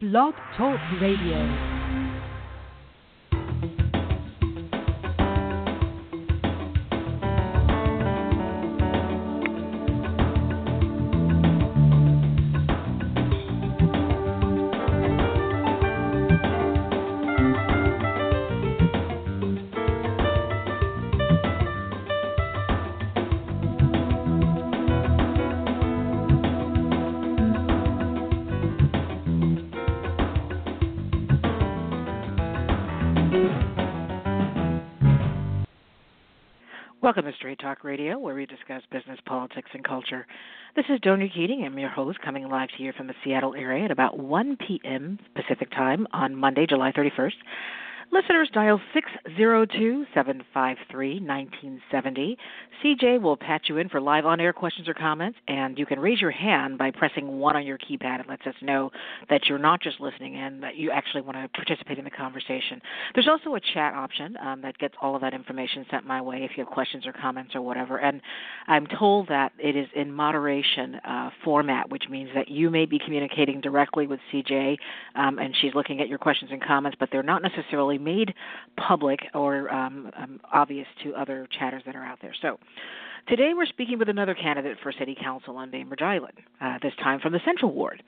Blog Talk Radio. Welcome to Straight Talk Radio, where we discuss business, politics, and culture. This is Donia Keating. I'm your host, coming live to you from the Seattle area at about 1 p.m. Pacific Time on Monday, July 31st. Listeners dial 602 753 1970. CJ will patch you in for live on air questions or comments, and you can raise your hand by pressing 1 on your keypad. It lets us know that you're not just listening in, that you actually want to participate in the conversation. There's also a chat option um, that gets all of that information sent my way if you have questions or comments or whatever. And I'm told that it is in moderation uh, format, which means that you may be communicating directly with CJ, um, and she's looking at your questions and comments, but they're not necessarily made public or um, um, obvious to other chatters that are out there. So today we're speaking with another candidate for City Council on Bainbridge Island, uh, this time from the Central Ward.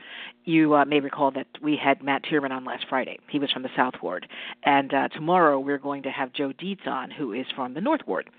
You uh, may recall that we had Matt Tirman on last Friday. He was from the South Ward. And uh, tomorrow we're going to have Joe Deets on, who is from the North Ward.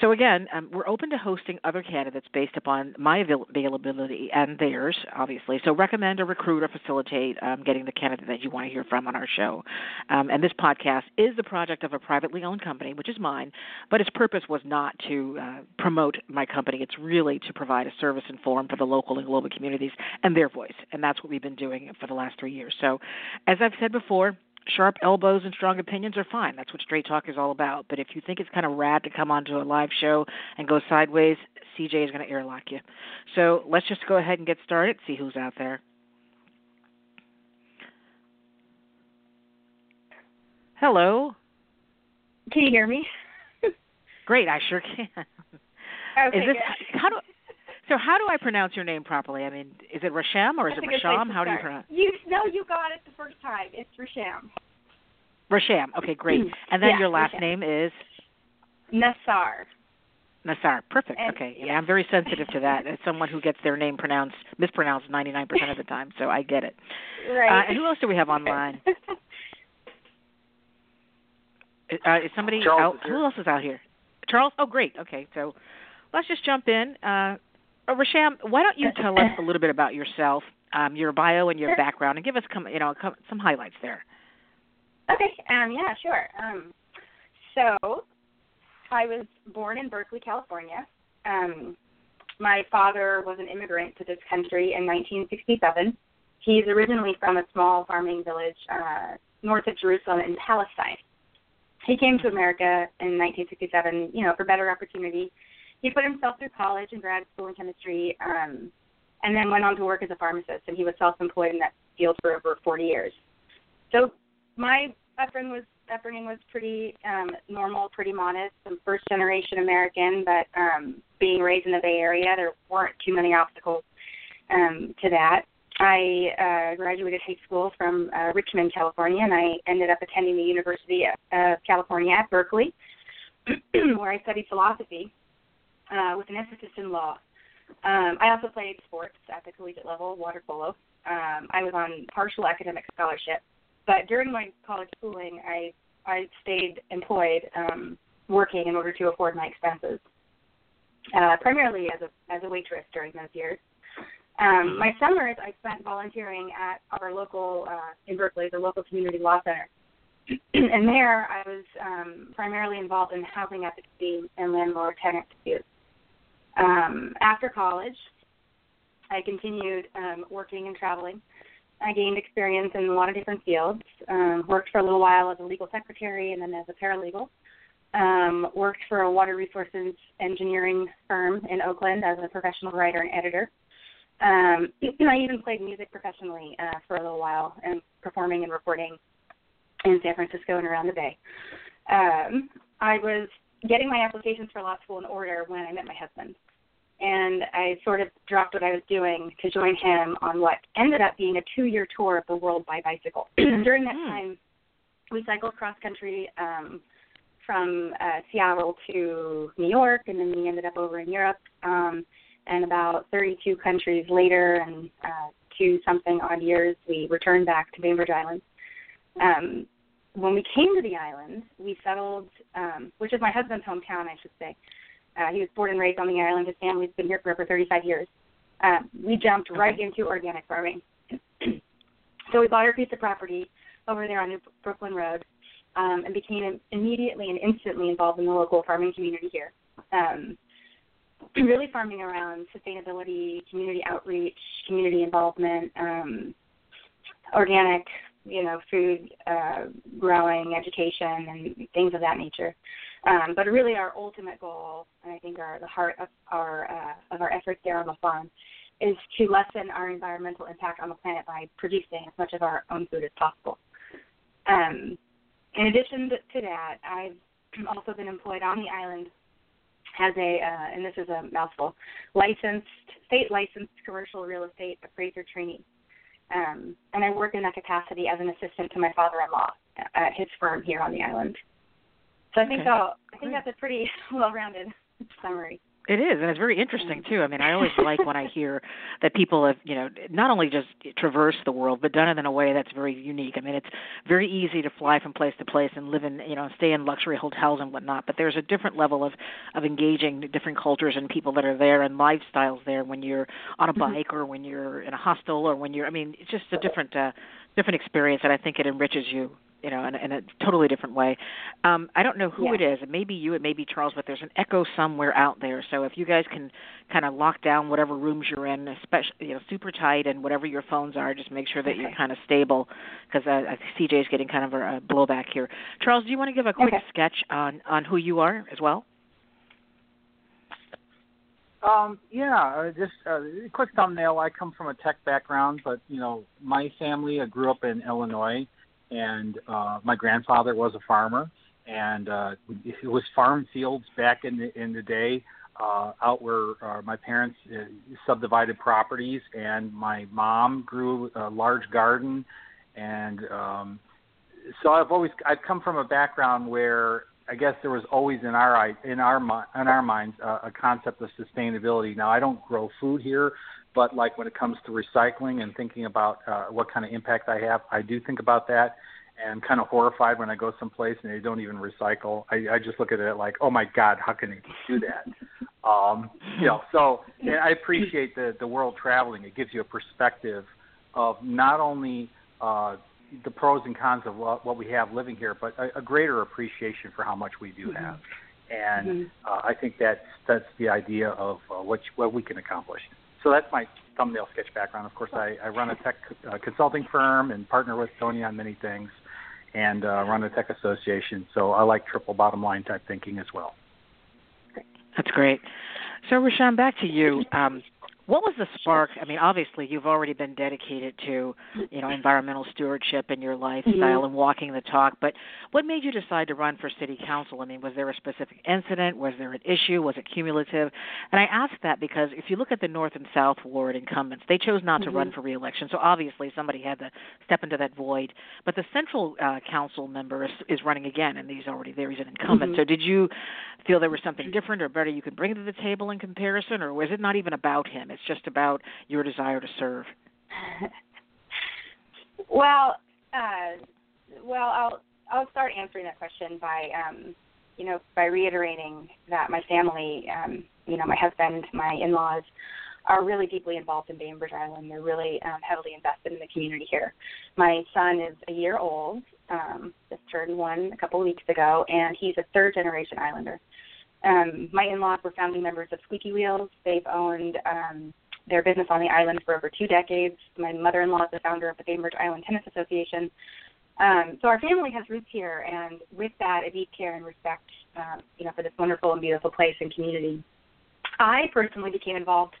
So again, um, we're open to hosting other candidates based upon my availability and theirs, obviously. So recommend or recruit or facilitate um, getting the candidate that you want to hear from on our show. Um, and this podcast is the project of a privately owned company, which is mine, but its purpose was not to uh, promote my company. It's really to provide a service and forum for the local and global communities and their voice, and that's what we've been doing for the last three years. So, as I've said before sharp elbows and strong opinions are fine. That's what straight talk is all about. But if you think it's kind of rad to come onto a live show and go sideways, CJ is going to airlock you. So let's just go ahead and get started. See who's out there. Hello. Can you hear me? Great, I sure can. Okay, is this good. how do so how do I pronounce your name properly? I mean, is it Rasham or is That's it a Rasham? How do you start. pronounce? You no, you got it the first time. It's Rasham. Rasham. Okay, great. And then Yeah, your last Rasham. name is Nassar. Nassar. Perfect. And- okay. Yeah, yeah. I'm very sensitive to that. As someone who gets their name pronounced mispronounced 99% of the time, so I get it. Right. Uh, and who else do we have online? Uh, is somebody Charles out? is. Who else is out here? Charles. Oh, great. Okay, so let's just jump in. Uh, uh, Rasham, why don't you tell us a little bit about yourself, um, your bio and your Sure. background, and give us come, you know, some highlights there. okay. Um. Yeah. Sure. Um. So, I was born in Berkeley, California. Um. My father was an immigrant to this country in 1967. He's originally from a small farming village uh, north of Jerusalem in Palestine. He came to America in 1967, you know, for better opportunity. He put himself through college and grad school in chemistry, um, and then went on to work as a pharmacist. And he was self-employed in that field for over 40 years. So my upbringing was upbringing was pretty um, normal, pretty modest. I'm first generation American, but um, being raised in the Bay Area, there weren't too many obstacles um, to that. I uh, graduated high school from uh, Richmond, California, and I ended up attending the University of California at Berkeley, where I studied philosophy uh, with an emphasis in law. Um, I also played sports at the collegiate level, water polo. Um, I was on partial academic scholarship, but during my college schooling, I I stayed employed, um, working in order to afford my expenses, uh, primarily as a as a waitress during those years. Um, my summers I spent volunteering at our local uh, in Berkeley, the local community law center, and there I was um, primarily involved in housing advocacy and landlord-tenant disputes. Um, after college, I continued um, working and traveling. I gained experience in a lot of different fields. Um, worked for a little while as a legal secretary and then as a paralegal. Um, worked for a water resources engineering firm in Oakland as a professional writer and editor. Um, I even played music professionally uh, for a little while and performing and recording in San Francisco and around the Bay. Um, I was getting my applications for law school in order when I met my husband. And I sort of dropped what I was doing to join him on what ended up being a two-year tour of the world by bicycle. During that Hmm. time, we cycled cross country um, from uh, Seattle to New York, and then we ended up over in Europe. Um, and about 32 countries later, and uh, two something odd years, we returned back to Bainbridge Island. Um, when we came to the island, we settled, um, which is my husband's hometown, I should say. Uh, he was born and raised on the island. His family's been here for over 35 years. Um, we jumped right Okay. into organic farming. so we bought our piece of property over there on New Brooklyn Road um, and became immediately and instantly involved in the local farming community here. Um, really farming around sustainability, community outreach, community involvement, um, organic, you know, food uh, growing, education, and things of that nature. Um, but really, our ultimate goal, and I think our the heart of our uh, of our efforts there on the farm, is to lessen our environmental impact on the planet by producing as much of our own food as possible. Um, in addition to that, I've also been employed on the island as a, uh, and this is a mouthful, licensed, state licensed commercial real estate appraiser trainee. Um, and I work in that capacity as an assistant to my father-in-law at his firm here on the island. So I think Okay. I'll, I think Great. that's a pretty well-rounded summary. It is, and it's very interesting too. I mean, I always like when I hear that people have, you know, not only just traversed the world, but done it in a way that's very unique. I mean, it's very easy to fly from place to place and live in, you know, stay in luxury hotels and whatnot. But there's a different level of of engaging different cultures and people that are there and lifestyles there when you're on a Mhm. bike or when you're in a hostel or when you're. I mean, it's just a different uh, different experience, and I think it enriches you you know, in, a- in a totally different way. Um, I don't know who Yeah. it is. It may be you, it may be Charles, but there's an echo somewhere out there. So if you guys can kind of lock down whatever rooms you're in, especially you know, super tight, and whatever your phones are, just make sure that you're kind of stable, because uh, I think CJ's getting kind of a, a blowback here. Charles, do you want to give a quick Okay. sketch on on who you are as well? Um, yeah, uh, just uh, a quick thumbnail. I come from a tech background, but you know, my family. I grew up in Illinois, and uh, my grandfather was a farmer, and uh, it was farm fields back in the in the day. Uh, out where uh, my parents uh, subdivided properties, and my mom grew a large garden, and um, so I've always I've come from a background where I guess there was always in our in our in our minds uh, a concept of sustainability. Now I don't grow food here, but like when it comes to recycling and thinking about uh, what kind of impact I have, I do think about that. And I'm kind of horrified when I go someplace and they don't even recycle. I, I just look at it like, oh my God, how can they do that? Um, you know, so and I appreciate the the world traveling. It gives you a perspective of not only uh, the pros and cons of what, what we have living here, but a, a greater appreciation for how much we do have. And Mhm. uh, I think that's that's the idea of uh, what what we can accomplish. So that's my thumbnail sketch background. Of course, I, I run a tech uh, consulting firm and partner with Tony on many things, and uh, run a tech association. So I like triple bottom line type thinking as well. That's great. So, Rasham, back to you. Um, what was the spark? I mean, obviously, you've already been dedicated to, you know, environmental stewardship in your lifestyle Mhm. and walking the talk. But what made you decide to run for city council? I mean, was there a specific incident? Was there an issue? Was it cumulative? And I ask that because if you look at the North and South Ward incumbents, they chose not to Mhm. run for reelection. So obviously, somebody had to step into that void. But the Central uh, Council member is, is running again, and he's already there. He's an incumbent. Mhm. So did you feel there was something different or better you could bring to the table in comparison, or was it not even about him? It's just about your desire to serve. well, uh, well, I'll I'll start answering that question by um, you know by reiterating that my family, um, you know, my husband, my in-laws, are really deeply involved in Bainbridge Island. They're really um, heavily invested in the community here. My son is a year old, um, just turned one a couple of weeks ago, and he's a third-generation Islander. Um, my in-laws were founding members of Squeaky Wheels. They've owned um, their business on the island for over two decades. My mother-in-law is the founder of the Bainbridge Island Tennis Association. Um, so our family has roots here, and with that, a deep care and respect, um, you know, for this wonderful and beautiful place and community. I personally became involved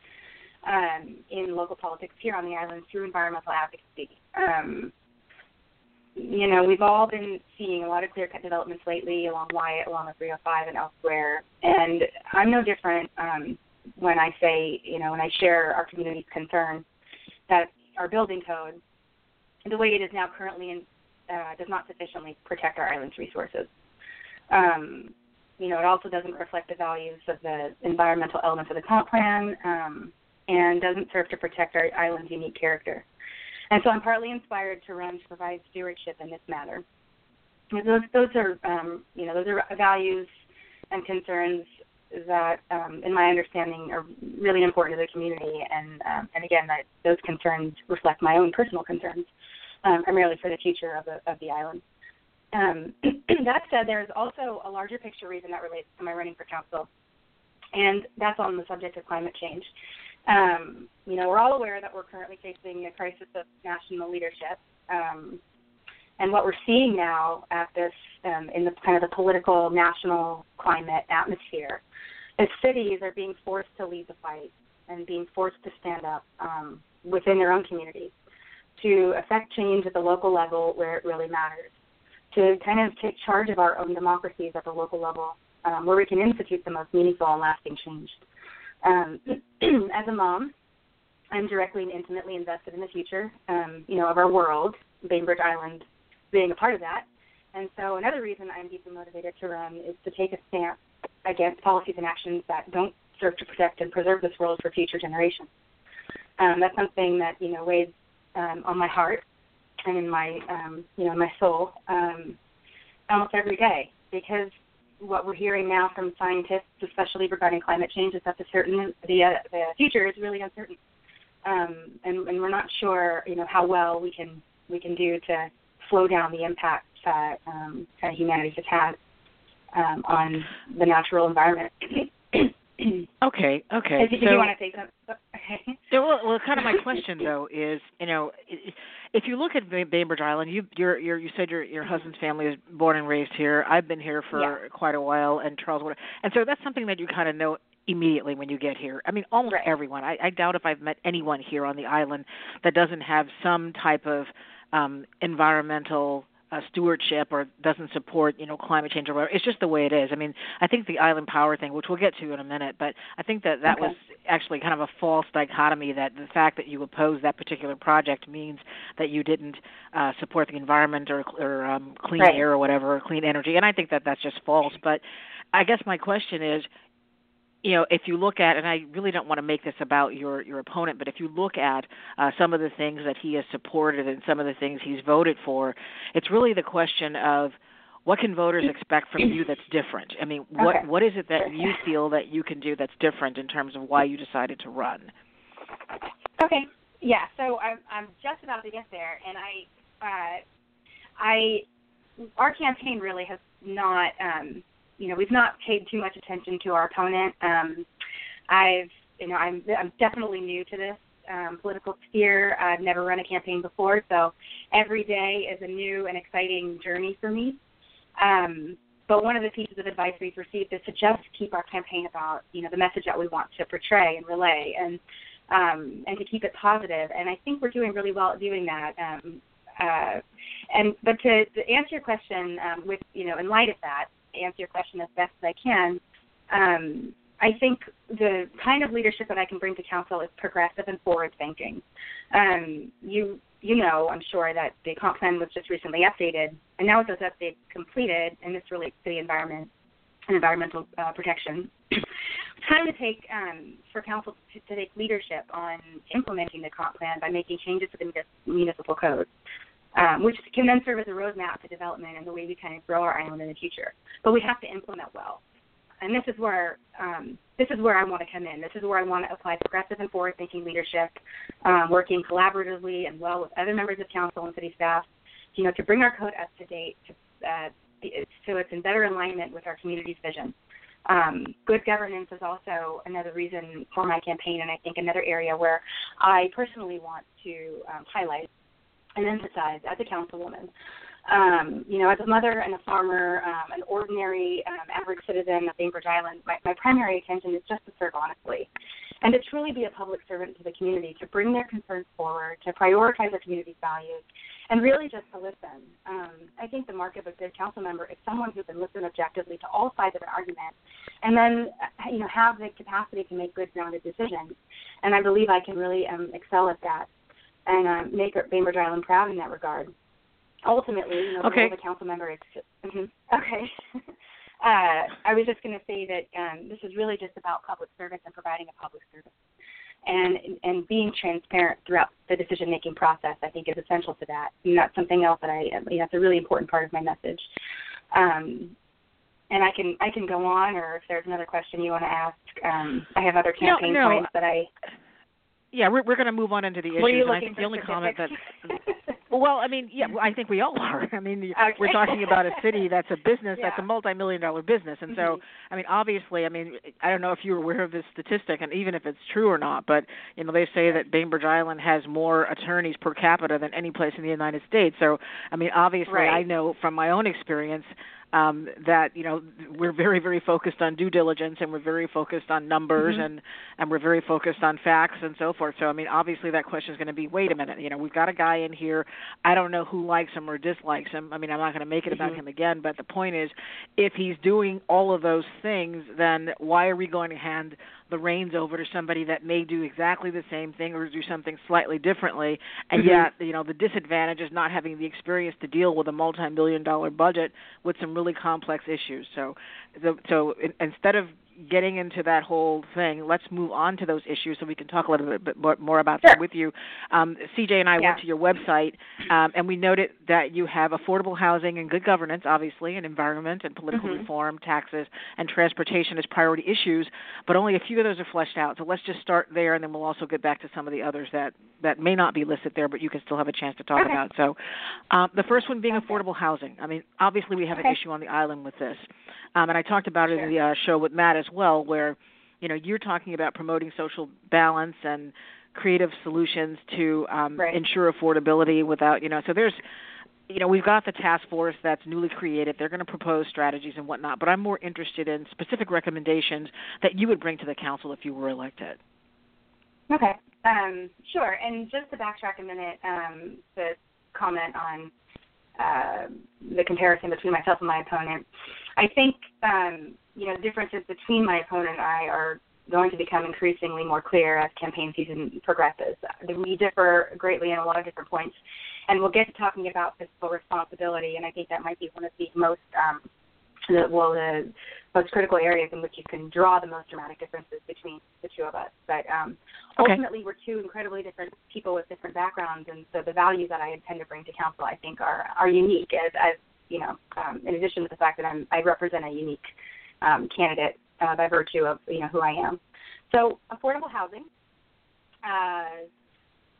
um, in local politics here on the island through environmental advocacy. Um, you know, we've all been seeing a lot of clear-cut developments lately along Wyatt, along the 305, and elsewhere. And I'm no different. Um, when I say, you know, when I share our community's concern that our building code, the way it is now currently in, uh, does not sufficiently protect our island's resources. Um, you know, it also doesn't reflect the values of the environmental elements of the comp plan um, and doesn't serve to protect our island's unique character. And so I'm partly inspired to run to provide stewardship in this matter. those, those are, um, you know, those are values and concerns that, um, in my understanding, are really important to the community. And um, and again, that those concerns reflect my own personal concerns, um, primarily for the future of the of the island. Um, that said, there's also a larger picture reason that relates to my running for council, and that's on the subject of climate change. Um, you know, we're all aware that we're currently facing a crisis of national leadership. Um, and what we're seeing now at this um, in the kind of the political national climate atmosphere is cities are being forced to lead the fight and being forced to stand up um, within their own communities to affect change at the local level where it really matters, to kind of take charge of our own democracies at the local level um, where we can institute the most meaningful and lasting change. Um, as a mom, I'm directly and intimately invested in the future, um, you know, of our world, Bainbridge Island being a part of that. And so another reason I'm deeply motivated to run is to take a stance against policies and actions that don't serve to protect and preserve this world for future generations. Um, that's something that you know weighs um, on my heart and in my um, you know my soul um, almost every day because what we're hearing now from scientists, especially regarding climate change, is that the certain the uh, the future is really uncertain, um, and, and we're not sure you know how well we can we can do to slow down the impact that um, of humanity has had um, on the natural environment. okay, okay. Did, so, you want to say something? Okay. So, well, well, kind of my question though is, you know, if you look at Bainbridge Island, you you're, you're, you said your your husband's family is born and raised here. I've been here for yeah. quite a while, and Charles, and so that's something that you kind of know immediately when you get here. I mean, almost right. everyone. I, I doubt if I've met anyone here on the island that doesn't have some type of um environmental uh, stewardship or doesn't support you know climate change or whatever. It's just the way it is. I mean, I think the island power thing, which we'll get to in a minute, but I think that that okay. was actually kind of a false dichotomy. That the fact that you oppose that particular project means that you didn't uh, support the environment or, or um, clean right. air or whatever, or clean energy. And I think that that's just false. But I guess my question is, you know, if you look at, and I really don't want to make this about your your opponent, but if you look at uh, some of the things that he has supported and some of the things he's voted for, it's really the question of what can voters expect from you that's different. I mean, what okay. what is it that you feel that you can do that's different in terms of why you decided to run? Okay, yeah. So I'm I'm just about to get there, and I uh, I our campaign really has not. Um, you know we've not paid too much attention to our opponent. Um, I've you know I'm I'm definitely new to this um, political sphere. I've never run a campaign before, so every day is a new and exciting journey for me. Um, but one of the pieces of advice we've received is to just keep our campaign about you know the message that we want to portray and relay, and um, and to keep it positive. And I think we're doing really well at doing that. Um, uh, and but to, to answer your question, um, with you know in light of that, answer your question as best as I can. Um, I think the kind of leadership that I can bring to council is progressive and forward thinking. Um, you you know, I'm sure that the comp plan was just recently updated, and now with those updates completed, and this relates to the environment and environmental uh, protection. it's time to take um, for council to, to take leadership on implementing the comp plan by making changes to the municipal code um, which can then serve as a roadmap to development and the way we kind of grow our island in the future. But we have to implement well. And this is where um, this is where I want to come in. This is where I want to apply progressive and forward-thinking leadership, um, working collaboratively and well with other members of council and city staff, you know, to bring our code up to date, to, uh, so it's in better alignment with our community's vision. Um, good governance is also another reason for my campaign, and I think another area where I personally want to um, highlight and emphasize as a councilwoman. Um, you know, as a mother and a farmer, um, an ordinary, um, average citizen of Bainbridge Island, my, my primary intention is just to serve honestly and to truly be a public servant to the community, to bring their concerns forward, to prioritize our community's values, and really just to listen. Um, I think the mark of a good council member is someone who can listen objectively to all sides of an argument, and then you know have the capacity to make good, grounded decisions. And I believe I can really um, excel at that and um, make Bainbridge Island proud in that regard. Ultimately, you know, okay. the council member is. Mm-hmm. Okay. uh, I was just going to say that um, this is really just about public service and providing a public service and and being transparent throughout the decision making process I think is essential to that. And that's something else that I you know, that's a really important part of my message. Um, and I can I can go on, or if there's another question you want to ask, um, I have other campaign no, no. points that I. Yeah, we're we're going to move on into the issues. You and I looking think the only comment that? Well, I mean, yeah, I think we all are. I mean, Okay. we're talking about a city that's a business that's a multi-million dollar business, and so, Mhm. I mean, obviously, I mean, I don't know if you're aware of this statistic, and even if it's true or not, but you know, they say that Bainbridge Island has more attorneys per capita than any place in the United States. So, I mean, obviously, Right. I know from my own experience um that you know we're very very focused on due diligence and we're very focused on numbers Mhm. and and we're very focused on facts and so forth so i mean obviously that question is going to be wait a minute you know we've got a guy in here i don't know who likes him or dislikes him i mean i'm not going to make it about Mhm. him again but the point is if he's doing all of those things then why are we going to hand the reins over to somebody that may do exactly the same thing or do something slightly differently and Mhm. yet you know the disadvantage is not having the experience to deal with a multi-million dollar budget with some really complex issues so the, so instead of getting into that whole thing let's move on to those issues so we can talk a little bit, more, about Sure. them with you um, cj and i Yeah. went to your website um, and we noted that you have affordable housing and good governance obviously and environment and political Mhm. reform taxes and transportation as priority issues but only a few of those are fleshed out. So let's just start there, and then we'll also get back to some of the others that that may not be listed there, but you can still have a chance to talk Okay. about. So, um, the first one being Okay. affordable housing. I mean, obviously we have Okay. an issue on the island with this, um, and I talked about it in the uh, show with Matt as well, where you know you're talking about promoting social balance and creative solutions to um, Right. ensure affordability without you know. So there's you know, we've got the task force that's newly created. They're going to propose strategies and whatnot, but I'm more interested in specific recommendations that you would bring to the council if you were elected. Okay. Um, sure. And just to backtrack a minute, um, to comment on uh, the comparison between myself and my opponent, I think um, you know the differences between my opponent and I are going to become increasingly more clear as campaign season progresses. We differ greatly in a lot of different points, and we'll get to talking about fiscal responsibility, and I think that might be one of the most um, the, well, the most critical areas in which you can draw the most dramatic differences between the two of us. But um, Okay. ultimately, we're two incredibly different people with different backgrounds, and so the values that I intend to bring to council, I think, are are unique. As, as you know, um, in addition to the fact that I'm I represent a unique um, candidate uh, by virtue of you know who I am. So, affordable housing. Uh,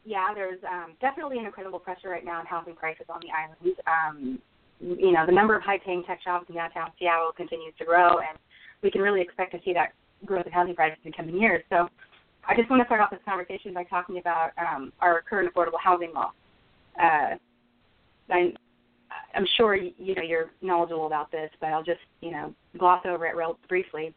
yeah, there's um, definitely an incredible pressure right now on housing prices on the island. Um, you know, the number of high-paying tech jobs in downtown Seattle continues to grow, and we can really expect to see that growth in housing prices in coming years. So, I just want to start off this conversation by talking about um, our current affordable housing law. Uh, I'm sure you, know you're knowledgeable about this, but I'll just you know gloss over it real briefly.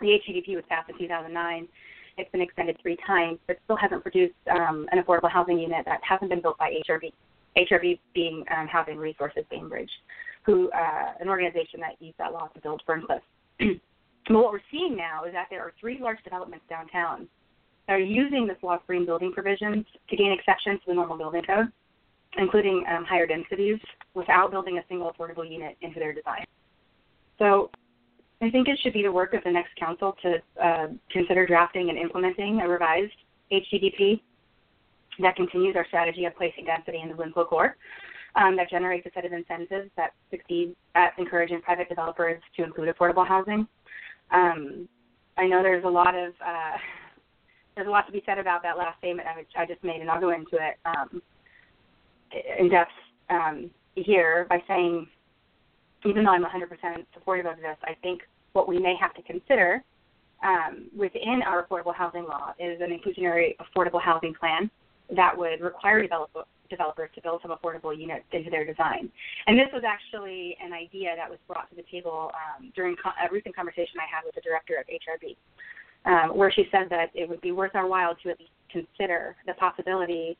The HDDP was passed in 2009. It's been extended three times, but still hasn't produced um, an affordable housing unit that hasn't been built by HRB. HRB being um, Housing Resources Bainbridge, who uh, an organization that used that law to build Ferncliff. but what we're seeing now is that there are three large developments downtown that are using this law law's green building provisions to gain exceptions to the normal building code, including um, higher densities, without building a single affordable unit into their design. So I think it should be the work of the next council to uh, consider drafting and implementing a revised HDDP that continues our strategy of placing density in the Winslow core, um, that generates a set of incentives that succeed at encouraging private developers to include affordable housing. Um, I know there's a lot of uh, there's a lot to be said about that last statement I, I just made, and I'll go into it um, in depth um, here by saying, even though I'm 100% supportive of this, I think what we may have to consider um, within our affordable housing law is an inclusionary affordable housing plan that would require develop, developers to build some affordable units into their design. And this was actually an idea that was brought to the table um, during co- a recent conversation I had with the director of HRB, um, where she said that it would be worth our while to at least consider the possibility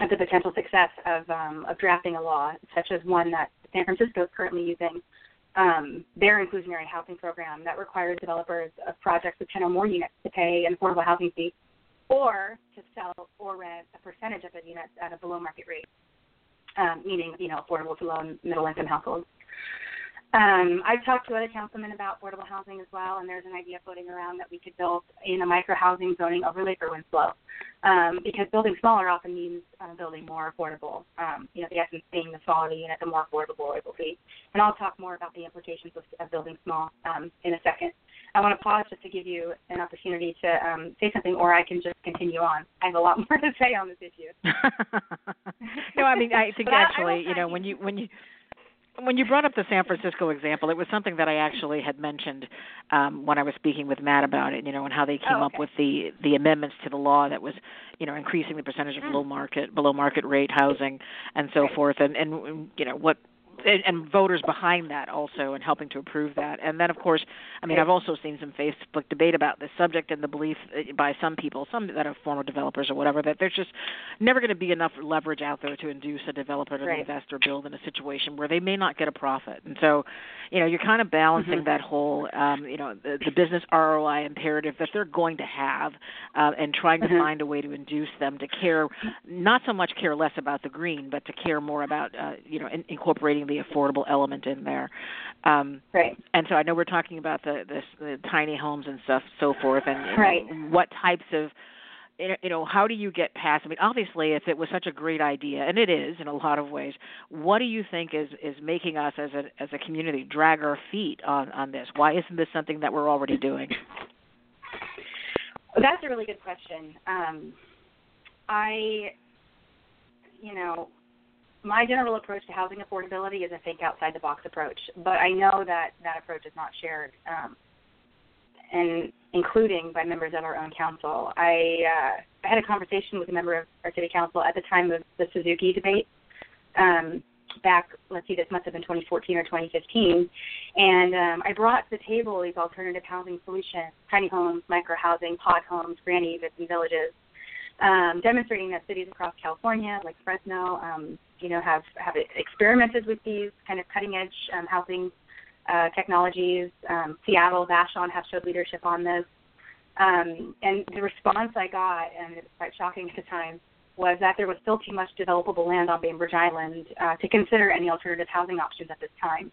at the potential success of um, of drafting a law such as one that San Francisco is currently using um, their inclusionary housing program that requires developers of projects with 10 or more units to pay an affordable housing fee or to sell or rent a percentage of the units at a below market rate, um, meaning you know affordable to low and middle income households. Um, I've talked to other councilmen about affordable housing as well, and there's an idea floating around that we could build in a micro housing zoning overlay for Winslow, um, because building smaller often means uh, building more affordable. Um, you know, the essence being the smaller the unit, the more affordable it will be. And I'll talk more about the implications of, of building small um, in a second. I want to pause just to give you an opportunity to um, say something, or I can just continue on. I have a lot more to say on this issue. no, I mean, I think But I- I actually, you know, when you when you when you brought up the San Francisco example, it was something that I actually had mentioned um, when I was speaking with Matt about it. You know, and how they came Oh, up with the the amendments to the law that was, you know, increasing the percentage of Mm. low market, below market rate housing, and so Right. forth, and and you know what. And, and voters behind that also, and helping to approve that. And then, of course, I mean, I've also seen some Facebook debate about this subject and the belief uh, by some people, some that are former developers or whatever, that there's just never going to be enough leverage out there to induce a developer to Right. invest or build in a situation where they may not get a profit. And so, you know, you're kind of balancing Mhm. that whole, um, you know, the, the business ROI imperative that they're going to have, uh, and trying to Mhm. find a way to induce them to care, not so much care less about the green, but to care more about, uh, you know, in, incorporating the affordable element in there. Um, Right. and so I know we're talking about the, the, the tiny homes and stuff, so forth, and know, Right. what types of you know- you know, how do you get past? I mean, obviously, if it was such a great idea, and it is in a lot of ways, what do you think is is making us as a as a community drag our feet on on this? Why isn't this something that we're already doing? That's a really good question. Um, I, you know, my general approach to housing affordability is a think outside the box approach, but I know that that approach is not shared, um, and including by members of our own council. I, uh, I had a conversation with a member of our city council at the time of the Suzuki debate. Um, back, let's see, this must have been 2014 or 2015, and um, I brought to the table these alternative housing solutions: tiny homes, micro housing, pod homes, granny units, and villages, um, demonstrating that cities across California, like Fresno, um, you know, have have experimented with these kind of cutting edge um, housing uh, technologies. Um, Seattle, Vashon have showed leadership on this. Um, and the response I got, and it was quite shocking at the time, was that there was still too much developable land on Bainbridge Island uh, to consider any alternative housing options at this time.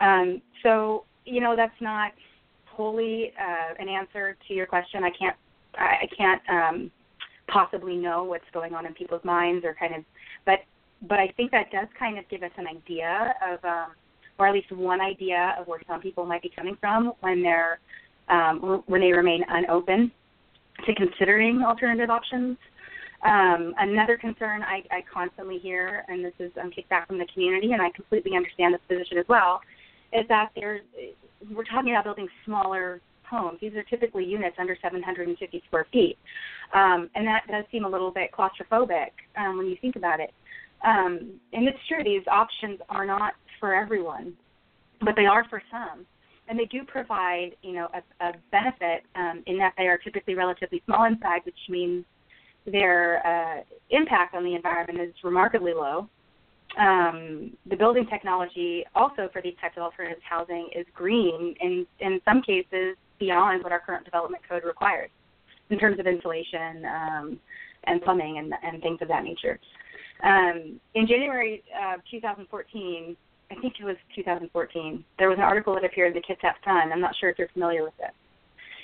Um, so, you know, that's not wholly uh, an answer to your question. I can't, I, I can't um, possibly know what's going on in people's minds or kind of, but, but I think that does kind of give us an idea of, um, or at least one idea of where some people might be coming from when they're, um, when they remain unopen to considering alternative options. Um, another concern I, I constantly hear, and this is um, kickback from the community, and I completely understand this position as well, is that there's we're talking about building smaller homes. These are typically units under 750 square feet, um, and that does seem a little bit claustrophobic um, when you think about it. Um, and it's true; these options are not for everyone, but they are for some, and they do provide, you know, a, a benefit um, in that they are typically relatively small in size, which means their uh, impact on the environment is remarkably low. Um, the building technology also for these types of alternative housing is green and in some cases beyond what our current development code requires in terms of insulation um, and plumbing and, and things of that nature. Um, in January of 2014, I think it was 2014, there was an article that appeared in the Kitsap Sun. I'm not sure if you're familiar with it.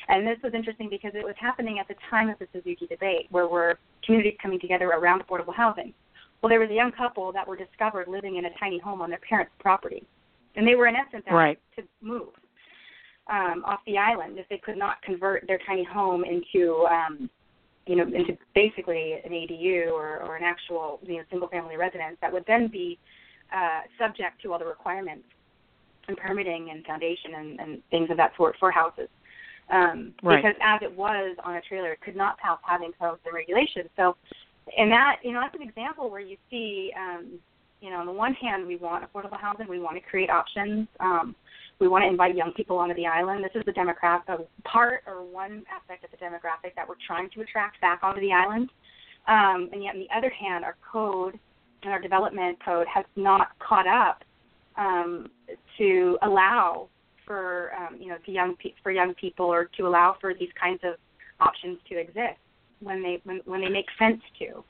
And this was interesting because it was happening at the time of the Suzuki debate, where we're communities coming together around affordable housing. Well, there was a young couple that were discovered living in a tiny home on their parents' property, and they were in essence asked Right. to move um, off the island if they could not convert their tiny home into, um, you know, into basically an ADU or, or an actual, you know, single-family residence that would then be uh, subject to all the requirements and permitting and foundation and, and things of that sort for houses. Um, Right. Because as it was on a trailer, it could not pass housing codes and regulations. So, and that, you know, that's an example where you see, um, you know, on the one hand, we want affordable housing. We want to create options. Um, we want to invite young people onto the island. This is the demographic uh, part or one aspect of the demographic that we're trying to attract back onto the island. Um, and yet, on the other hand, our code and our development code has not caught up um, to allow for um, you know to young pe- for young people or to allow for these kinds of options to exist when they when, when they make sense to.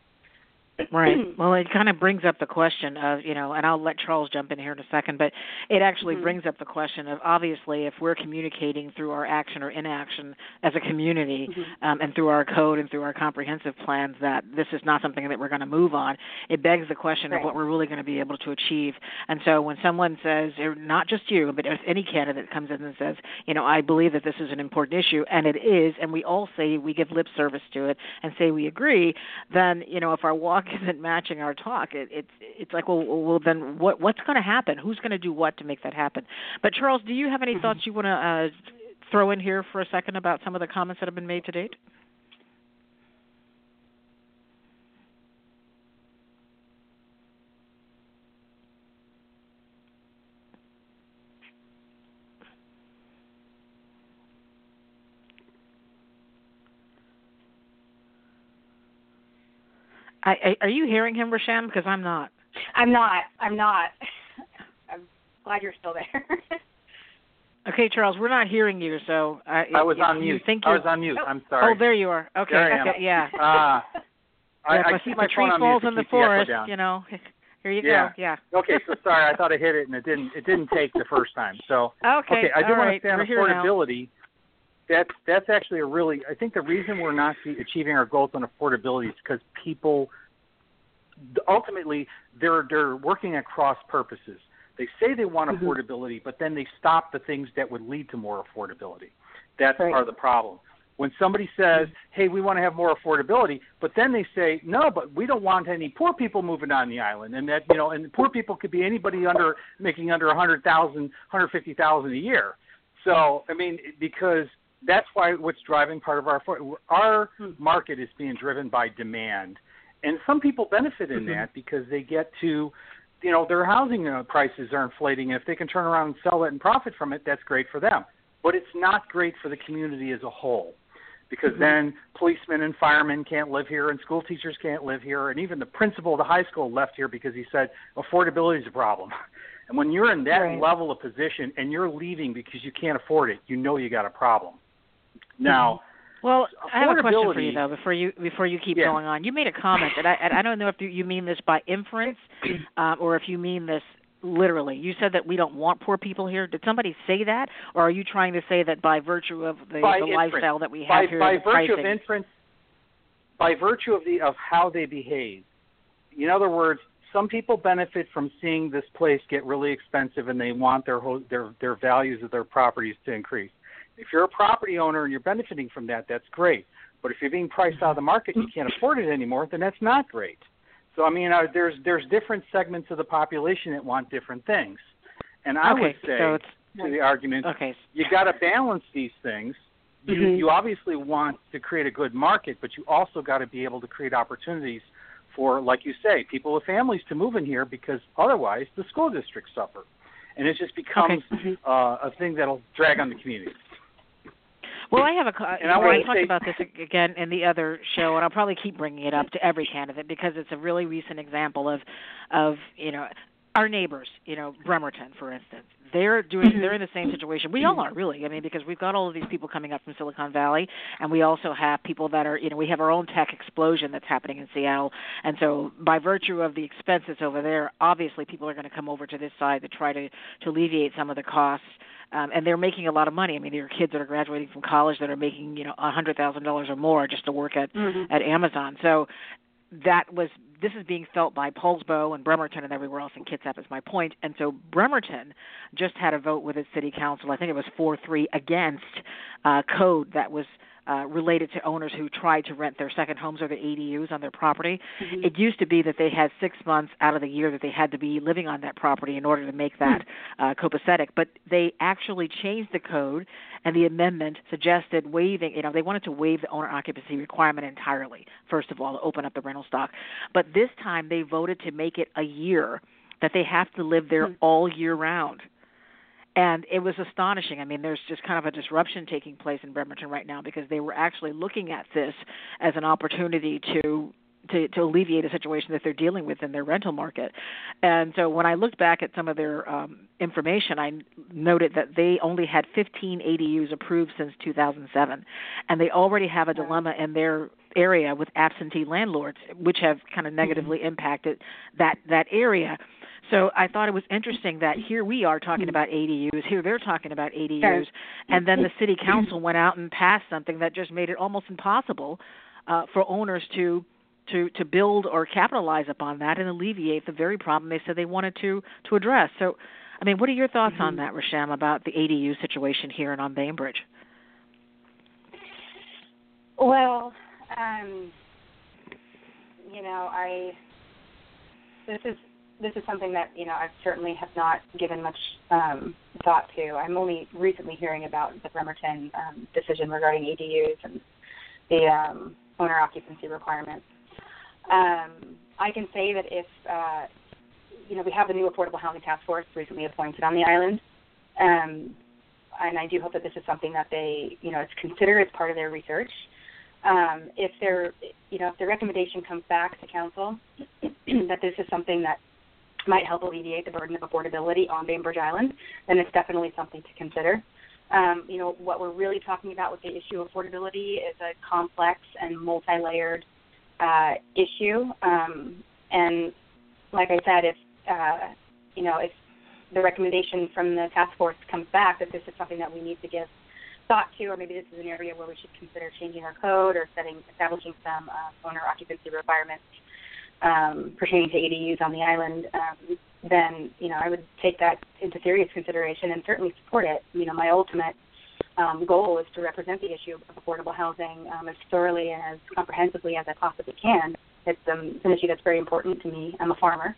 Right. Well, it kind of brings up the question of, you know, and I'll let Charles jump in here in a second, but it actually Mhm. brings up the question of obviously if we're communicating through our action or inaction as a community Mhm. um, and through our code and through our comprehensive plans that this is not something that we're going to move on, it begs the question Right. of what we're really going to be able to achieve. And so when someone says, not just you, but if any candidate comes in and says, you know, I believe that this is an important issue, and it is, and we all say we give lip service to it and say we agree, then you know if our walk isn't matching our talk, it, it's it's like well, well then what what's going to happen? Who's going to do what to make that happen? But Charles, do you have any thoughts you want to uh, throw in here for a second about some of the comments that have been made to date? I, I, are you hearing him, Rasham? Because I'm not. I'm not. I'm not. I'm glad you're still there. Okay, Charles, we're not hearing you, so uh, I was on you mute. Think I you're, was on mute. Oh. I'm sorry. Oh, there you are. Okay, There I am. okay, yeah. Ah. I, yeah, I keep my tree phone on falls in the keep the forest, you know. Here you Yeah. go. Yeah. Okay, so sorry, I thought I hit it and it didn't. It didn't take the first time. So Okay. okay, I do all want right. to say on We're here now. That's that's actually a really. I think the reason we're not achieving our goals on affordability is because people ultimately they're they're working at cross purposes. They say they want Mhm. affordability, but then they stop the things that would lead to more affordability. That's Right. part of the problem. When somebody says, "Hey, we want to have more affordability," but then they say, "No, but we don't want any poor people moving on the island," and that you know, and poor people could be anybody under making under a hundred thousand, hundred fifty thousand a year. So, I mean, because that's why what's driving part of our our Hmm. market is being driven by demand, and some people benefit in Mhm. that because they get to, you know, their housing uh, prices are inflating. And if they can turn around and sell it and profit from it, that's great for them. But it's not great for the community as a whole, because Mhm. then policemen and firemen can't live here, and school teachers can't live here, and even the principal of the high school left here because he said affordability is a problem. And when you're in that Right. level of position and you're leaving because you can't afford it, you know you got a problem. Now, Well, I have a question for you though before you before you keep Yeah. going on. You made a comment that I and I don't know if you, mean this by inference um, or if you mean this literally. You said that we don't want poor people here. Did somebody say that, or are you trying to say that by virtue of the, the lifestyle that we have by, here, by virtue pricing? of inference, by virtue of the of how they behave. In other words, some people benefit from seeing this place get really expensive, and they want their their their values of their properties to increase. If you're a property owner and you're benefiting from that, that's great. But if you're being priced out of the market and you can't afford it anymore, then that's not great. So I mean, uh, there's there's different segments of the population that want different things, and I okay, would say so it's to the argument, okay. you got to balance these things. You Mhm. you obviously want to create a good market, but you also got to be able to create opportunities for, like you say, people with families to move in here because otherwise the school districts suffer, and it just becomes Mhm. uh, a thing that'll drag on the community. Well, I have a. And I wanna I talked say- about this again in the other show, and I'll probably keep bringing it up to every candidate because it's a really recent example of, of you know, our neighbors. You know, Bremerton, for instance, they're doing. Mhm. They're in the same situation. We all are really. I mean, because we've got all of these people coming up from Silicon Valley, and we also have people that are. You know, we have our own tech explosion that's happening in Seattle, and so by virtue of the expenses over there, obviously people are going to come over to this side to try to to alleviate some of the costs um, and they're making a lot of money. I mean, there are kids that are graduating from college that are making you know a hundred thousand dollars or more just to work at Mhm. at Amazon. So that was this is being felt by Poulsbo and Bremerton and everywhere else in Kitsap is my point. And so Bremerton just had a vote with its city council. I think it was four three against uh, code that was. Uh, related to owners who tried to rent their second homes or their ADUs on their property. Mhm. It used to be that they had six months out of the year that they had to be living on that property in order to make that uh, copacetic. But they actually changed the code, and the amendment suggested waiving. You know, they wanted to waive the owner occupancy requirement entirely. First of all, to open up the rental stock, but this time they voted to make it a year that they have to live there Hmm. all year round. And it was astonishing. I mean, there's just kind of a disruption taking place in Bremerton right now because they were actually looking at this as an opportunity to to, to alleviate a situation that they're dealing with in their rental market. And so when I looked back at some of their um, information, I noted that they only had 15 ADUs approved since 2007, and they already have a dilemma in their area with absentee landlords, which have kind of negatively mm-hmm. impacted that that area. So I thought it was interesting that here we are talking about ADUs, here they're talking about ADUs, and then the city council went out and passed something that just made it almost impossible uh, for owners to to to build or capitalize upon that and alleviate the very problem they said they wanted to to address. So, I mean, what are your thoughts mm-hmm. on that, Rasham, about the ADU situation here and on Bainbridge? Well, um, you know, I this is this is something that you know I certainly have not given much um, thought to. I'm only recently hearing about the Bremerton um, decision regarding ADUs and the um, owner occupancy requirements. Um, I can say that if uh, you know we have the new affordable housing task force recently appointed on the island, um, and I do hope that this is something that they you know it's considered as part of their research. Um, if their you know if the recommendation comes back to council that this is something that might help alleviate the burden of affordability on Bainbridge Island, then it's definitely something to consider. Um, you know, what we're really talking about with the issue of affordability is a complex and multi-layered uh, issue. Um, and like I said, if uh, you know, if the recommendation from the task force comes back that this is something that we need to give thought to, or maybe this is an area where we should consider changing our code or setting, establishing some uh, owner occupancy requirements um, pertaining to ADUs on the island, um, then you know I would take that into serious consideration and certainly support it. You know, my ultimate um, goal is to represent the issue of affordable housing um, as thoroughly and as comprehensively as I possibly can. It's, um, it's an issue that's very important to me. I'm a farmer.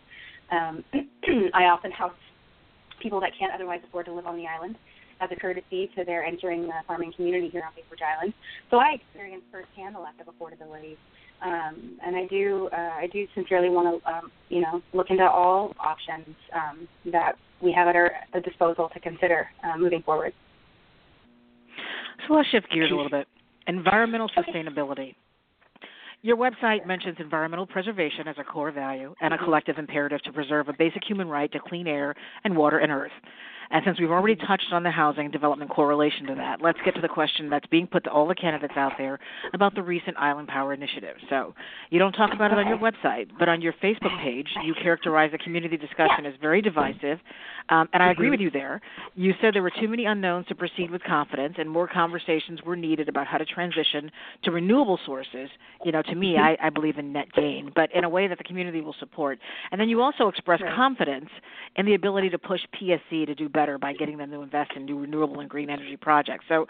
Um, I often house people that can't otherwise afford to live on the island as a courtesy to their entering the farming community here on Bainbridge Island. So I experience firsthand the lack of affordability um, and I do uh, I do sincerely want to um, you know look into all options um, that we have at our disposal to consider uh, moving forward. So let's shift gears a little bit. Environmental sustainability. Your website mentions environmental preservation as a core value and a mm-hmm. collective imperative to preserve a basic human right to clean air and water and earth. And since we've already touched on the housing development correlation to that, let's get to the question that's being put to all the candidates out there about the recent Island Power Initiative. So you don't talk about it on your website, but on your Facebook page, you characterize the community discussion as very divisive. Um, and I agree with you there. You said there were too many unknowns to proceed with confidence, and more conversations were needed about how to transition to renewable sources. You know, to me, I, I believe in net gain, but in a way that the community will support. And then you also express confidence in the ability to push PSE to do better better by getting them to invest in new renewable and green energy projects. So,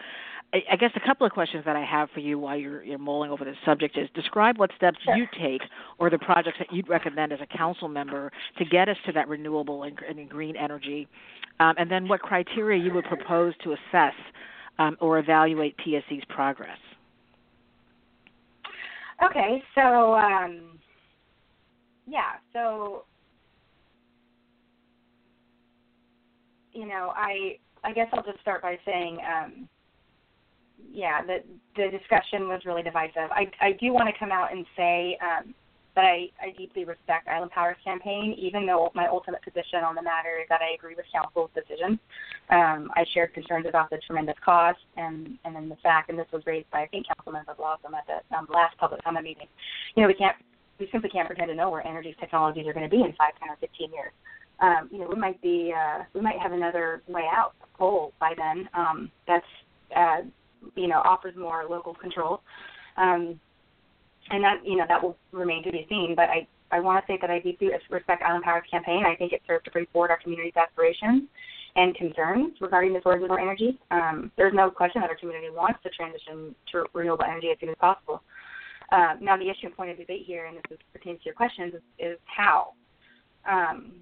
I, I guess a couple of questions that I have for you while you're, you're mulling over this subject is describe what steps sure. you take or the projects that you'd recommend as a council member to get us to that renewable and, and green energy, um, and then what criteria you would propose to assess um, or evaluate PSE's progress. Okay, so um, yeah, so you know, I I guess I'll just start by saying, um, yeah, the the discussion was really divisive. I I do want to come out and say um, that I I deeply respect Island Power's campaign, even though my ultimate position on the matter is that I agree with council's decision. Um, I shared concerns about the tremendous cost and and then the fact, and this was raised by I think Councilmember Blossom at the um, last public comment meeting. You know, we can't we simply can't pretend to know where energy technologies are going to be in five, ten, or fifteen years um, you know, we might be uh, we might have another way out goal by then um, that's uh, you know offers more local control, um, and that you know that will remain to be seen. But I I want to say that I deeply respect Island Power's campaign. I think it serves to bring forward our community's aspirations and concerns regarding of our energy. Um, there's no question that our community wants to transition to renewable energy as soon as possible. Uh, now, the issue and point of debate here, and this is, pertains to your questions, is, is how. Um,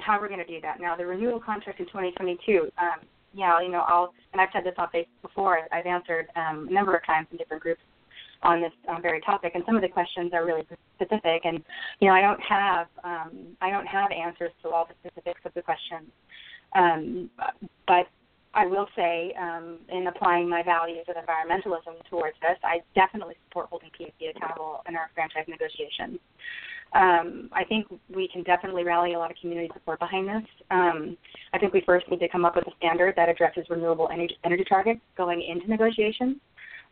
how we're going to do that. Now, the renewal contract in 2022, um, yeah, you know, I'll, and I've said this on Facebook before, I've answered um, a number of times in different groups on this um, very topic, and some of the questions are really specific, and you know, I don't have, um, I don't have answers to all the specifics of the questions, um, but I will say, um, in applying my values of environmentalism towards this, I definitely support holding PSE accountable in our franchise negotiations. Um, I think we can definitely rally a lot of community support behind this. Um, I think we first need to come up with a standard that addresses renewable energy, energy targets going into negotiations.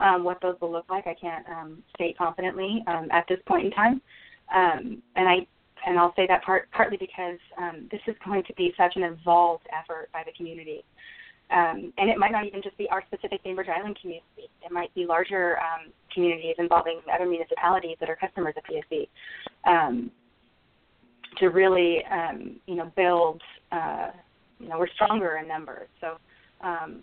Um, what those will look like, I can't um, state confidently um, at this point in time. Um, and I and I'll say that part partly because um, this is going to be such an involved effort by the community. Um, and it might not even just be our specific Bainbridge Island community. It might be larger um, communities involving other municipalities that are customers of PSE um, to really, um, you know, build. Uh, you know, we're stronger in numbers. So, um,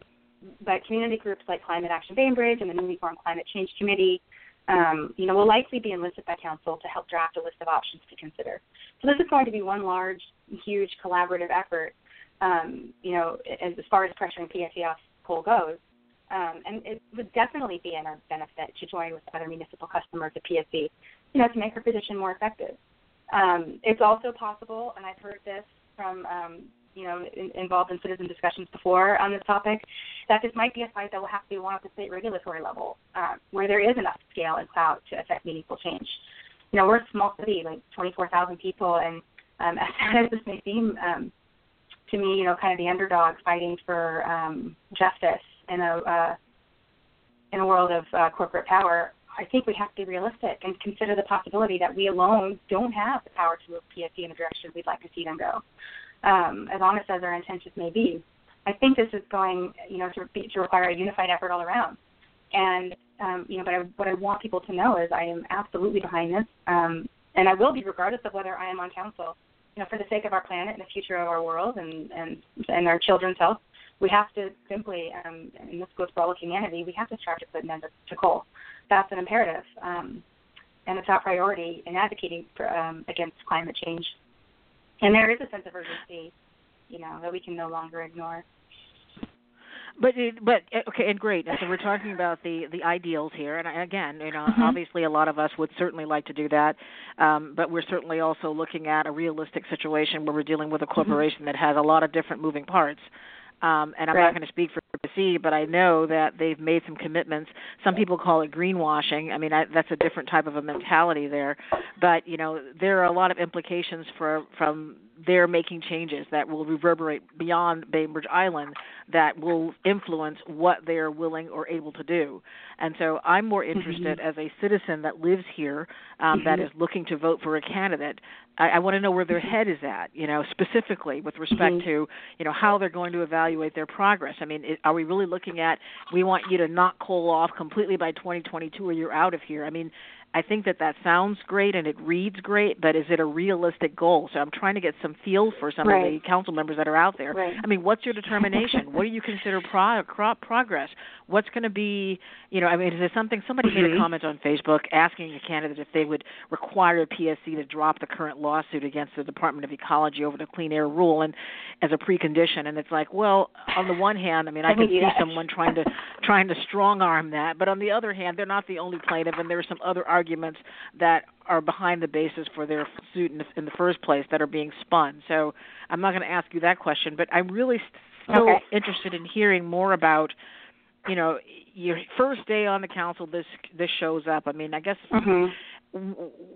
but community groups like Climate Action Bainbridge and the newly formed Climate Change Committee, um, you know, will likely be enlisted by council to help draft a list of options to consider. So this is going to be one large, huge collaborative effort um, you know, as, as far as pressuring PSE off coal goes. Um, and it would definitely be in our benefit to join with other municipal customers at PSE, you know, to make our position more effective. Um, it's also possible, and I've heard this from, um, you know, in, involved in citizen discussions before on this topic, that this might be a fight that will have to be won at the state regulatory level, uh, where there is enough scale and clout to affect meaningful change. You know, we're a small city, like 24,000 people, and um, as sad as this may seem, um, to me, you know, kind of the underdog fighting for um, justice in a uh, in a world of uh, corporate power. I think we have to be realistic and consider the possibility that we alone don't have the power to move PSE in the direction we'd like to see them go. Um, as honest as our intentions may be, I think this is going, you know, to, be, to require a unified effort all around. And um, you know, but I, what I want people to know is I am absolutely behind this, um, and I will be regardless of whether I am on council you know, for the sake of our planet and the future of our world and and and our children's health, we have to simply, um, and this goes for all of humanity, we have to strive to put an end to coal. That's an imperative, um, and a top priority in advocating for, um, against climate change. And there is a sense of urgency, you know, that we can no longer ignore. But it, but eh, okay, and great. So we're talking about the the ideals here, and again, you know, mm-hmm. obviously a lot of us would certainly like to do that, um, but we're certainly also looking at a realistic situation where we're dealing with a mm-hmm. corporation mm-hmm. that has a lot of different moving parts. Um, and I'm right. not going to speak for PSE, but I know that they've made some commitments. Some people call it greenwashing. I mean, I, that's a different type of a mentality there. But you know, there are a lot of implications for from they're making changes that will reverberate beyond Bainbridge Island that will influence what they're willing or able to do. And so I'm more interested mm-hmm. as a citizen that lives here um, mm-hmm. that is looking to vote for a candidate. I, I want to know where their mm-hmm. head is at, you know, specifically with respect mm-hmm. to, you know, how they're going to evaluate their progress. I mean, are we really looking at we want you to knock coal off completely by 2022 or you're out of here? I mean, I think that that sounds great and it reads great, but is it a realistic goal? So I'm trying to get some feel for some right. of the council members that are out there. Right. I mean, what's your determination? what do you consider pro- progress? What's going to be, you know, I mean, is there something somebody mm-hmm. made a comment on Facebook asking a candidate if they would require PSE to drop the current lawsuit against the Department of Ecology over the clean air rule and as a precondition and it's like, well, on the one hand, I mean, I, can see someone trying to trying to strong arm that, but on the other hand, they're not the only plaintiff and there are some other arguments arguments that are behind the basis for their suit in the, in the first place that are being spun. So I'm not going to ask you that question, but I'm really still okay. interested in hearing more about you know your first day on the council this this shows up i mean i guess mm-hmm.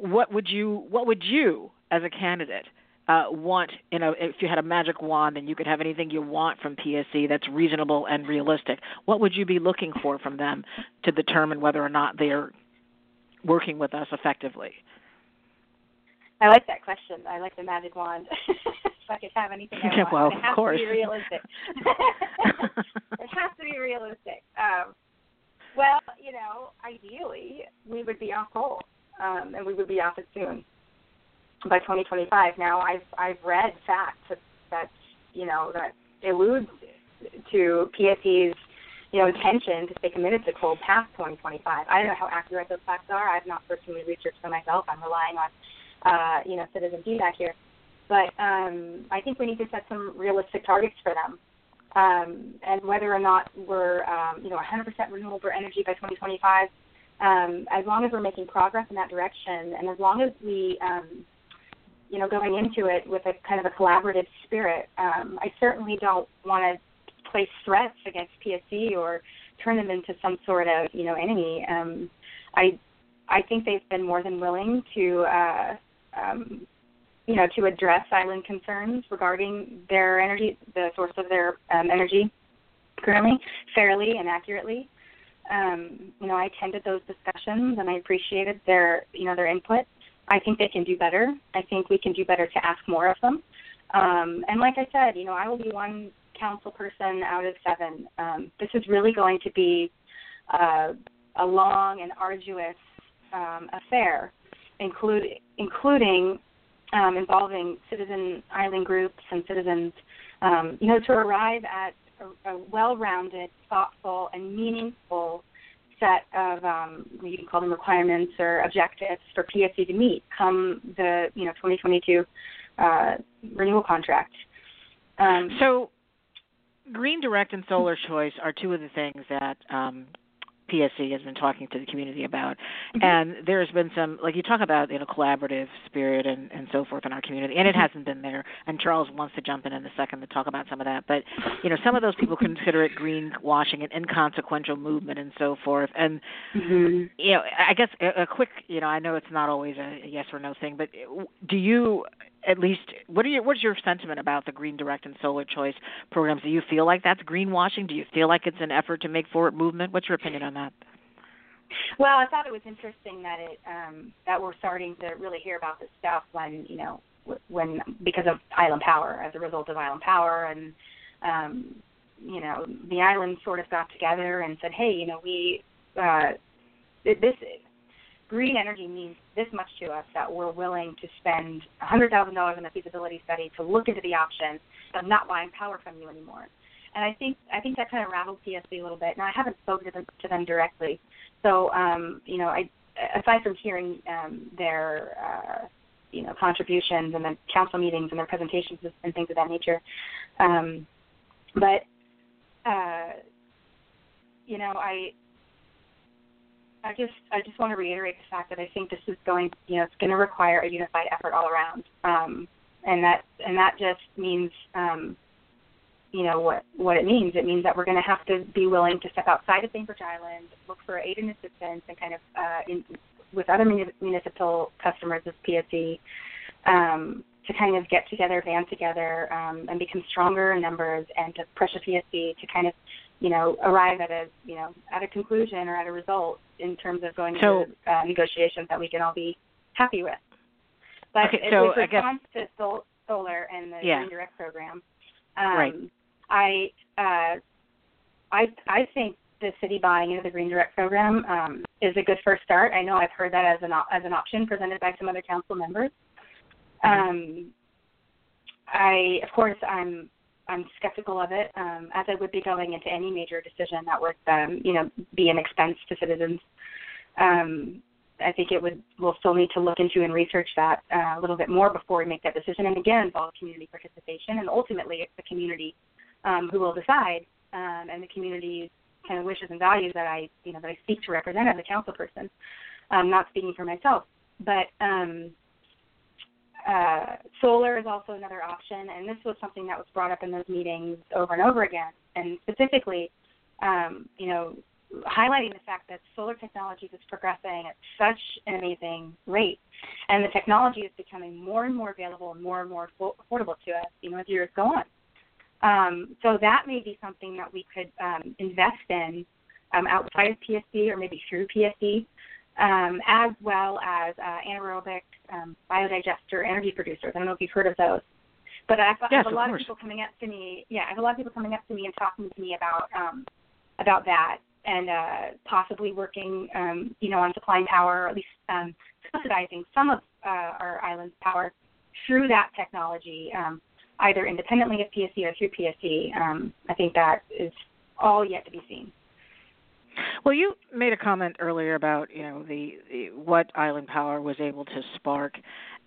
what would you what would you as a candidate uh, want you know if you had a magic wand and you could have anything you want from PSE that's reasonable and realistic what would you be looking for from them to determine whether or not they're working with us effectively? I like that question. I like the magic wand. if I could have anything I want, well, it has of course. to be realistic. it has to be realistic. Um, well, you know, ideally, we would be off coal, um, and we would be off it soon by 2025. Now, I've I've read facts that, that you know that allude to PSE's you know, intention to stay committed to coal past 2025. I don't know how accurate those facts are. I've not personally researched them myself. I'm relying on, uh, you know, citizen feedback here. But um, I think we need to set some realistic targets for them. Um, and whether or not we're, um, you know, 100% renewable energy by 2025, um, as long as we're making progress in that direction, and as long as we, um, you know, going into it with a kind of a collaborative spirit, um, I certainly don't want to place threats against PSE or turn them into some sort of you know enemy. Um, I I think they've been more than willing to uh, um, you know to address island concerns regarding their energy, the source of their um, energy currently, fairly and accurately. Um, you know, I attended those discussions and I appreciated their you know their input. I think they can do better. I think we can do better to ask more of them. Um, and like I said, you know, I will be one council person out of seven. Um, this is really going to be uh, a long and arduous um, affair, include, including um, involving citizen island groups and citizens, um, you know, to arrive at a, a well-rounded, thoughtful, and meaningful set of um, you can call them requirements or objectives for PSE to meet come the you know 2022 uh, renewal contract. Um, so, Green Direct and Solar Choice are two of the things that um, PSE has been talking to the community about. Mm-hmm. And there's been some, like you talk about, you know, collaborative spirit and, and so forth in our community, and it mm-hmm. hasn't been there. And Charles wants to jump in in a second to talk about some of that. But, you know, some of those people consider it greenwashing and inconsequential movement and so forth. And, mm-hmm. you know, I guess a, a quick, you know, I know it's not always a yes or no thing, but do you at least what are your what's your sentiment about the green direct and solar choice programs? Do you feel like that's greenwashing? Do you feel like it's an effort to make forward movement? What's your opinion on that? Well, I thought it was interesting that it um, that we're starting to really hear about this stuff when you know when because of Island Power as a result of Island Power and um, you know the island sort of got together and said, hey, you know we uh, this green energy means this much to us that we're willing to spend $100,000 in a feasibility study to look into the options of not buying power from you anymore. And I think I think that kind of rattled PSE a little bit. Now I haven't spoken to them, to them directly, so um, you know, I aside from hearing um, their uh, you know contributions and the council meetings and their presentations and things of that nature, um, but uh, you know, I I just I just want to reiterate the fact that I think this is going you know it's going to require a unified effort all around, um, and that and that just means um, you know what what it means. It means that we're going to have to be willing to step outside of Bainbridge Island, look for aid and assistance, and kind of uh, in, with other municipal customers of PSE um, to kind of get together, band together, um, and become stronger in numbers, and to pressure PSE to kind of you know arrive at a you know at a conclusion or at a result in terms of going so, to uh, negotiations that we can all be happy with. But okay, so with response I guess, to sol- solar and the yeah. Direct program, um, right I uh, I I think the city buying into the Green Direct program um, is a good first start. I know I've heard that as an as an option presented by some other council members. Mm-hmm. Um, I of course I'm I'm skeptical of it, um, as I would be going into any major decision that would um, you know be an expense to citizens. Um, I think it would we'll still need to look into and research that uh, a little bit more before we make that decision, and again involve community participation, and ultimately it's the community um, who will decide, um, and the community's kind of wishes and values that I, you know, that I seek to represent as a council person. Um, not speaking for myself, but um, uh, solar is also another option, and this was something that was brought up in those meetings over and over again, and specifically, um, you know, highlighting the fact that solar technology is progressing at such an amazing rate, and the technology is becoming more and more available and more and more affordable to us, you know, as years go on. Um, so that may be something that we could um, invest in um, outside of PSE or maybe through PSE, um, as well as uh, anaerobic um, biodigester energy producers. I don't know if you've heard of those. But I've, yes, have a lot of, of, people coming up to me. Yeah, I have a lot of people coming up to me and talking to me about um, about that and uh, possibly working, um, you know, on supplying power, or at least um, subsidizing some of uh, our island's power through that technology. Um, either independently of PSE or through PSE. Um, I think that is all yet to be seen. Well, you made a comment earlier about you know the, the what Island Power was able to spark,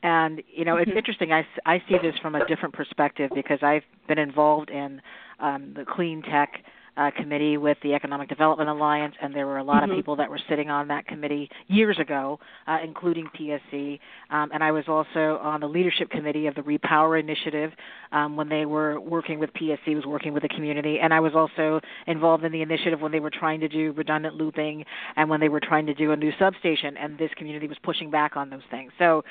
and you know mm-hmm. it's interesting. I I see this from a different perspective because I've been involved in um, the clean tech uh, committee with the Economic Development Alliance, and there were a lot mm-hmm. of people that were sitting on that committee years ago, uh, including PSE. Um, and I was also on the leadership committee of the Repower Initiative um, when they were working with PSE, was working with the community, and I was also involved in the initiative when they were trying to do redundant looping and when they were trying to do a new substation, and this community was pushing back on those things. So,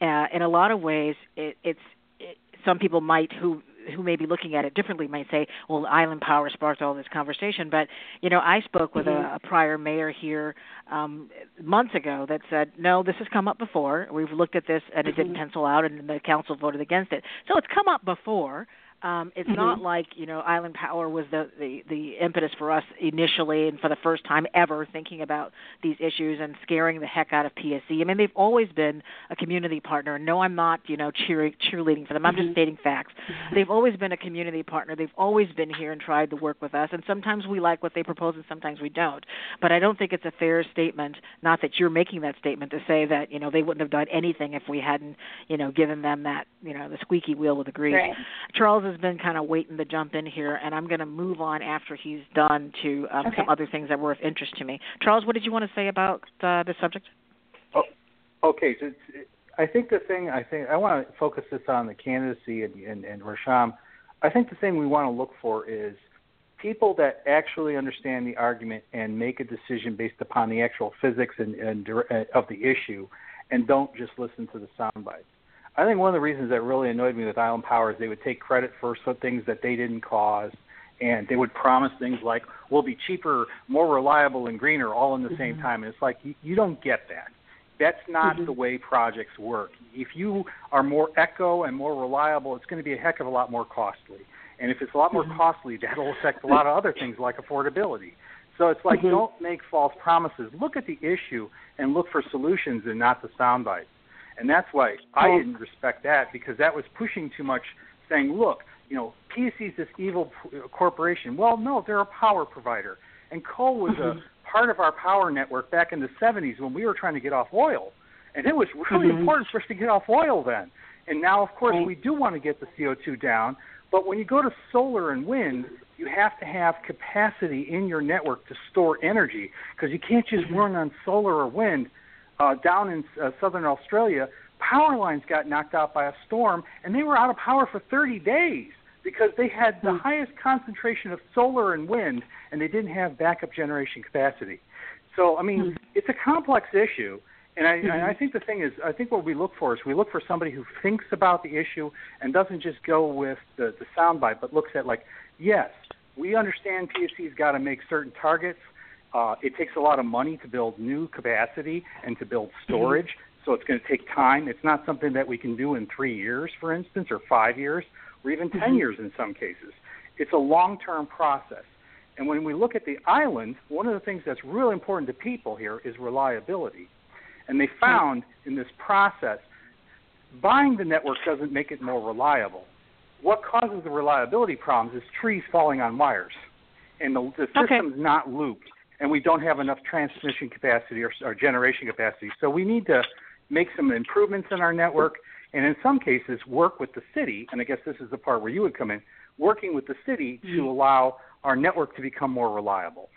uh, in a lot of ways, it, it's it, some people might who who may be looking at it differently might say, well, Island Power sparked all this conversation. But, you know, I spoke with mm-hmm. a, a prior mayor here um, months ago that said, no, this has come up before. We've looked at this and it mm-hmm. didn't pencil out, and the council voted against it. So it's come up before. Um, it's mm-hmm. not like you know Island Power was the, the the impetus for us initially and for the first time ever thinking about these issues and scaring the heck out of PSE. I mean they've always been a community partner. No, I'm not you know cheering cheerleading for them. I'm mm-hmm. just stating facts. Mm-hmm. They've always been a community partner. They've always been here and tried to work with us. And sometimes we like what they propose and sometimes we don't. But I don't think it's a fair statement. Not that you're making that statement to say that you know they wouldn't have done anything if we hadn't you know given them that you know the squeaky wheel with the grease. Right. Charles has been kind of waiting to jump in here, and I'm going to move on after he's done to um, okay. some other things that were of interest to me. Charles, what did you want to say about uh, this subject? Oh, okay. So it's, I think the thing I think I want to focus this on the candidacy and, and, and Rasham. I think the thing we want to look for is people that actually understand the argument and make a decision based upon the actual physics and, and uh, of the issue, and don't just listen to the sound bites. I think one of the reasons that really annoyed me with Island Power is they would take credit for some things that they didn't cause, and they would promise things like we'll be cheaper, more reliable, and greener all in the mm-hmm. same time. And it's like you, you don't get that. That's not mm-hmm. the way projects work. If you are more eco and more reliable, it's going to be a heck of a lot more costly. And if it's a lot more mm-hmm. costly, that'll affect a lot of other things like affordability. So it's like mm-hmm. don't make false promises. Look at the issue and look for solutions and not the sound bites. And that's why I didn't respect that because that was pushing too much, saying, look, you know, PSE is this evil corporation. Well, no, they're a power provider. And coal was mm-hmm. a part of our power network back in the 70s when we were trying to get off oil. And it was really mm-hmm. important for us to get off oil then. And now, of course, right. we do want to get the CO2 down. But when you go to solar and wind, you have to have capacity in your network to store energy because you can't just mm-hmm. run on solar or wind uh, down in uh, southern Australia, power lines got knocked out by a storm, and they were out of power for 30 days because they had the mm. highest concentration of solar and wind, and they didn't have backup generation capacity. So, I mean, mm. it's a complex issue. And I, mm-hmm. and I think the thing is, I think what we look for is we look for somebody who thinks about the issue and doesn't just go with the, the soundbite, but looks at like, yes, we understand PSE's got to make certain targets, uh, it takes a lot of money to build new capacity and to build Mm-hmm. storage, mm-hmm. so it's going to take time. It's not something that we can do in three years, for instance, or five years, or even 10 mm-hmm. years in some cases. It's a long term process. And when we look at the island, one of the things that's really important to people here is reliability. And they found in this process, buying the network doesn't make it more reliable. What causes the reliability problems is trees falling on wires, and the, the system's okay. not looped and we don't have enough transmission capacity or, or generation capacity. So we need to make some improvements in our network, and in some cases work with the city. And I guess this is the part where you would come in, working with the city mm-hmm. to allow our network to become more reliable.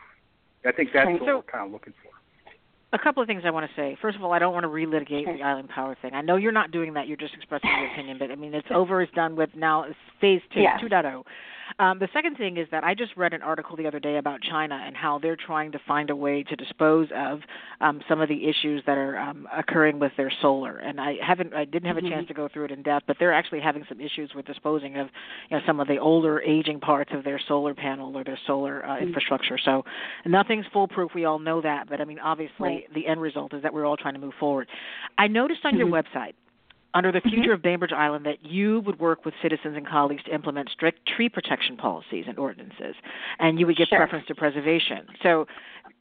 I think that's what so, we're kind of looking for. A couple of things I want to say. First of all, I don't want to relitigate the island power thing. I know you're not doing that. You're just expressing your opinion. But I mean, it's over. It's done with. Now it's phase two, yeah. 2.0. Um, the second thing is that I just read an article the other day about China and how they're trying to find a way to dispose of um, some of the issues that are um, occurring with their solar. And I haven't, I didn't have a mm-hmm. chance to go through it in depth, but they're actually having some issues with disposing of, you know, some of the older, aging parts of their solar panel or their solar uh, mm-hmm. infrastructure. So nothing's foolproof. We all know that, but I mean, obviously, right. the end result is that we're all trying to move forward. I noticed on mm-hmm. your website under the Mm-hmm. future of Bainbridge Island that you would work with citizens and colleagues to implement strict tree protection policies and ordinances, and you would give sure. preference to preservation. So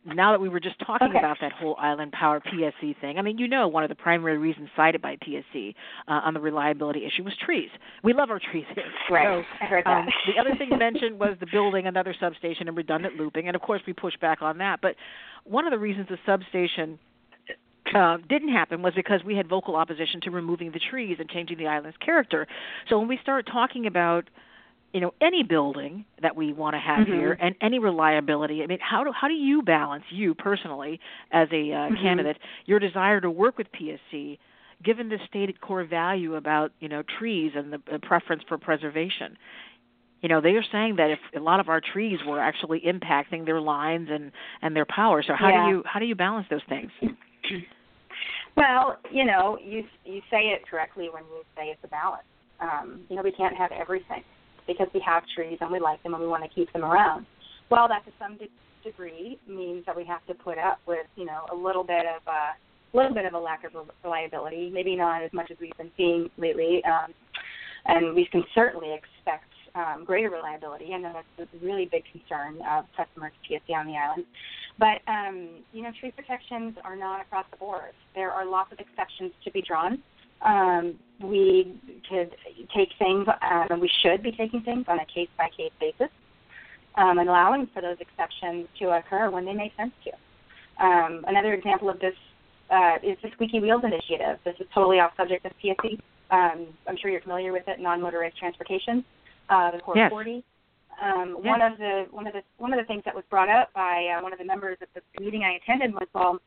now that we were just talking okay. about that whole island power PSE thing, I mean, you know, one of the primary reasons cited by PSE uh, on the reliability issue was trees. We love our trees here. Right. So, I heard that. um, the other thing mentioned was the building another substation and redundant looping, and of course we pushed back on that. But one of the reasons the substation uh, didn't happen was because we had vocal opposition to removing the trees and changing the island's character. So when we start talking about you know any building that we want to have mm-hmm. here and any reliability i mean how do how do you balance you personally as a uh, mm-hmm. candidate your desire to work with pse given the stated core value about you know trees and the, the preference for preservation you know they are saying that if a lot of our trees were actually impacting their lines and and their power so how yeah. do you how do you balance those things well you know you you say it correctly when you say it's a balance um you know we can't have everything because we have trees and we like them and we want to keep them around. Well, that to some de- degree means that we have to put up with, you know, a little bit of a uh, little bit of a lack of reliability, maybe not as much as we've been seeing lately. Um, and we can certainly expect um, greater reliability, and that's a really big concern of customers to PSE on the island. But um, you know, tree protections are not across the board. There are lots of exceptions to be drawn um, we could take things, um, and we should be taking things on a case by case basis, um, and allowing for those exceptions to occur when they make sense to. Um, another example of this uh, is the Squeaky Wheels Initiative. This is totally off subject of PSE. Um, I'm sure you're familiar with it, non-motorized transportation, uh, the Core yes. 40. Um, yes. One of the one of the one of the things that was brought up by uh, one of the members at the meeting I attended was, well,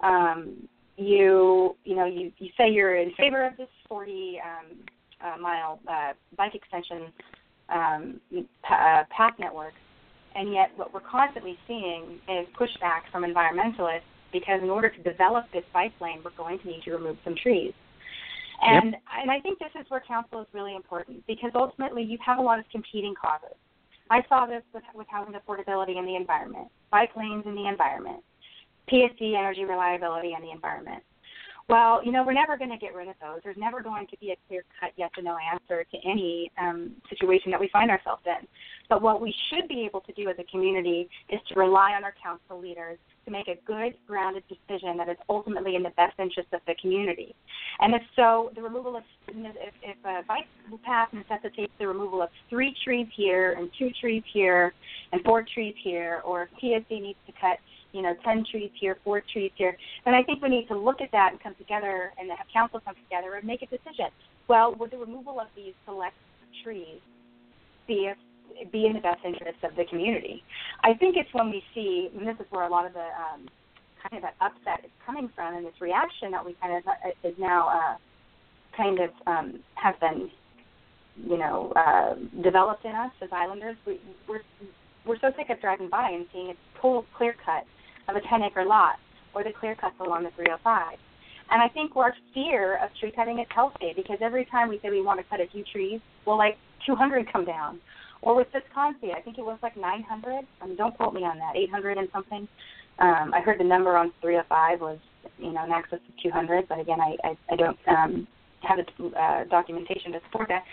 um, you you know you you say you're in favor of this 40 um, uh, mile uh, bike extension um, uh, path network, and yet what we're constantly seeing is pushback from environmentalists because in order to develop this bike lane, we're going to need to remove some trees. And yep. and I think this is where council is really important because ultimately you have a lot of competing causes. I saw this with with housing affordability and the environment, bike lanes and the environment, PSE, energy reliability, and the environment. Well, you know, we're never going to get rid of those. There's never going to be a clear cut yes or no answer to any um, situation that we find ourselves in. But what we should be able to do as a community is to rely on our council leaders to make a good, grounded decision that is ultimately in the best interest of the community. And if so, the removal of, if, if a bike path necessitates the removal of three trees here and two trees here and four trees here, or if PSE needs to cut you know, 10 trees here, four trees here. And I think we need to look at that and come together and have council come together and make a decision. Well, would the removal of these select trees be a, be in the best interest of the community? I think it's when we see, and this is where a lot of the um, kind of that upset is coming from, and this reaction that we kind of uh, is now uh, kind of um, has been, you know, uh, developed in us as islanders. We, we're we're so sick of driving by and seeing a total clear cut of a 10 acre lot or the clear cuts along the 305. And I think our fear of tree cutting is healthy because every time we say we want to cut a few trees, well, like 200 come down. Or with Visconsi, I think it was like 900. I mean, don't quote me on that, 800 and something. Um, I heard the number on 305 was, you know, in excess of 200, but again, I, I, I don't um, have the uh, documentation to support that.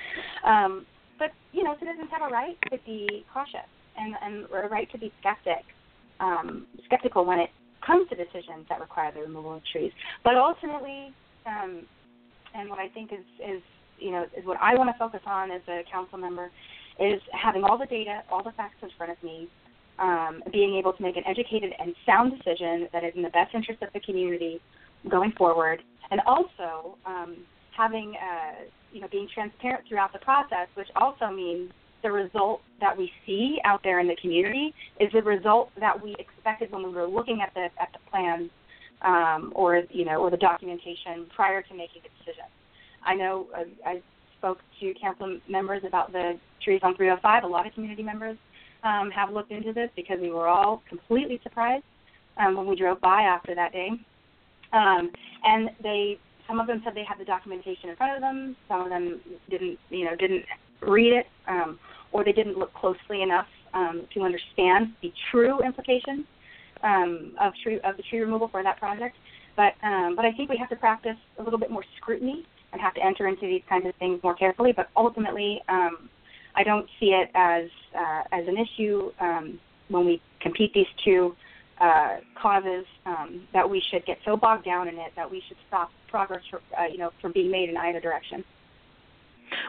Um, but, you know, citizens have a right to be cautious and, and a right to be skeptic um, skeptical when it comes to decisions that require the removal of trees. But ultimately, um, and what I think is, is you know is what I want to focus on as a council member is having all the data, all the facts in front of me, um, being able to make an educated and sound decision that is in the best interest of the community going forward, and also um, having uh, you know being transparent throughout the process, which also means the result that we see out there in the community is the result that we expected when we were looking at the at the plans um, or you know or the documentation prior to making a decision. I know uh, I spoke to council members about the trees on 305. A lot of community members um, have looked into this because we were all completely surprised um, when we drove by after that day. Um, and they some of them said they had the documentation in front of them. Some of them didn't, you know, didn't read it, um, or they didn't look closely enough um, to understand the true implications um, of tree of the tree removal for that project. But um, but I think we have to practice a little bit more scrutiny and have to enter into these kinds of things more carefully. But ultimately, um, I don't see it as uh, as an issue um, when we compete these two uh, causes um, that we should get so bogged down in it that we should stop progress, for, uh, you know, from being made in either direction.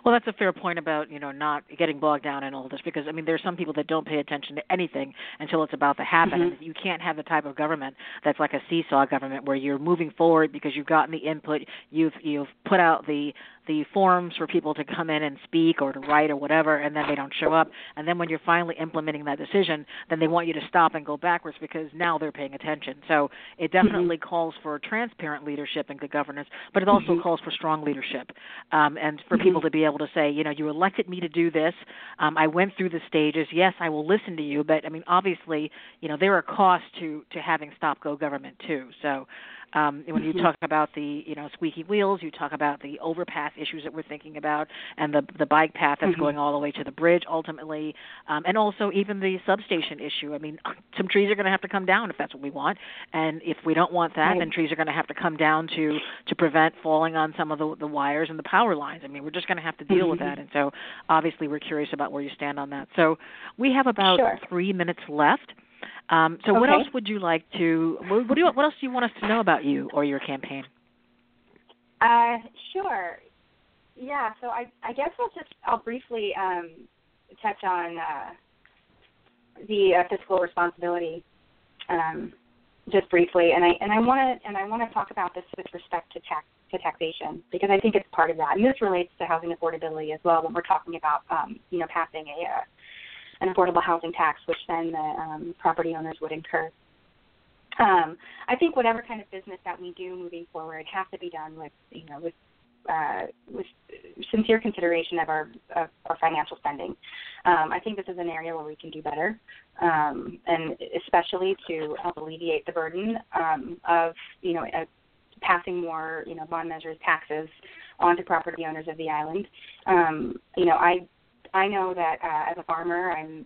Well, that's a fair point about you know not getting bogged down in all this because I mean there's some people that don't pay attention to anything until it's about to happen. Mm-hmm. You can't have the type of government that's like a seesaw government where you're moving forward because you've gotten the input, you've you've put out the the forums for people to come in and speak or to write or whatever, and then they don't show up. And then when you're finally implementing that decision, then they want you to stop and go backwards because now they're paying attention. So it Mm-hmm. definitely calls for transparent leadership and good governance, but it also Mhm. calls for strong leadership, um, and for Mhm. people to be able to say, you know, you elected me to do this. Um, I went through the stages. Yes, I will listen to you, but I mean, obviously, you know, there are costs to to having stop go government too. So um, when you Mhm. talk about the you know squeaky wheels, you talk about the overpass issues that we're thinking about, and the the bike path that's Mhm. going all the way to the bridge ultimately, um, and also even the substation issue. I mean, some trees are going to have to come down if that's what we want, and if we don't want that, Right. then trees are going to have to come down to to prevent falling on some of the the wires and the power lines. I mean, we're just going to have to deal with Mhm. that, and so obviously we're curious about where you stand on that. So we have about Sure. three minutes left. Um, so what else would you like to? What, what do you? What else do you want us to know about you or your campaign? Uh, sure. Yeah. So I I guess I'll just I'll briefly um, touch on uh, the uh, fiscal responsibility, um, just briefly, and I and I want to and I want to talk about this with respect to tax to taxation because I think it's part of that, and this relates to housing affordability as well when we're talking about um, you know passing a uh, an affordable housing tax, which then the um, property owners would incur. Um, I think whatever kind of business that we do moving forward has to be done with you know with uh, with sincere consideration of our of our financial spending. Um, I think this is an area where we can do better, um, and especially to help alleviate the burden um, of you know uh, passing more you know bond measures taxes onto property owners of the island. Um, you know I I know that uh, as a farmer I'm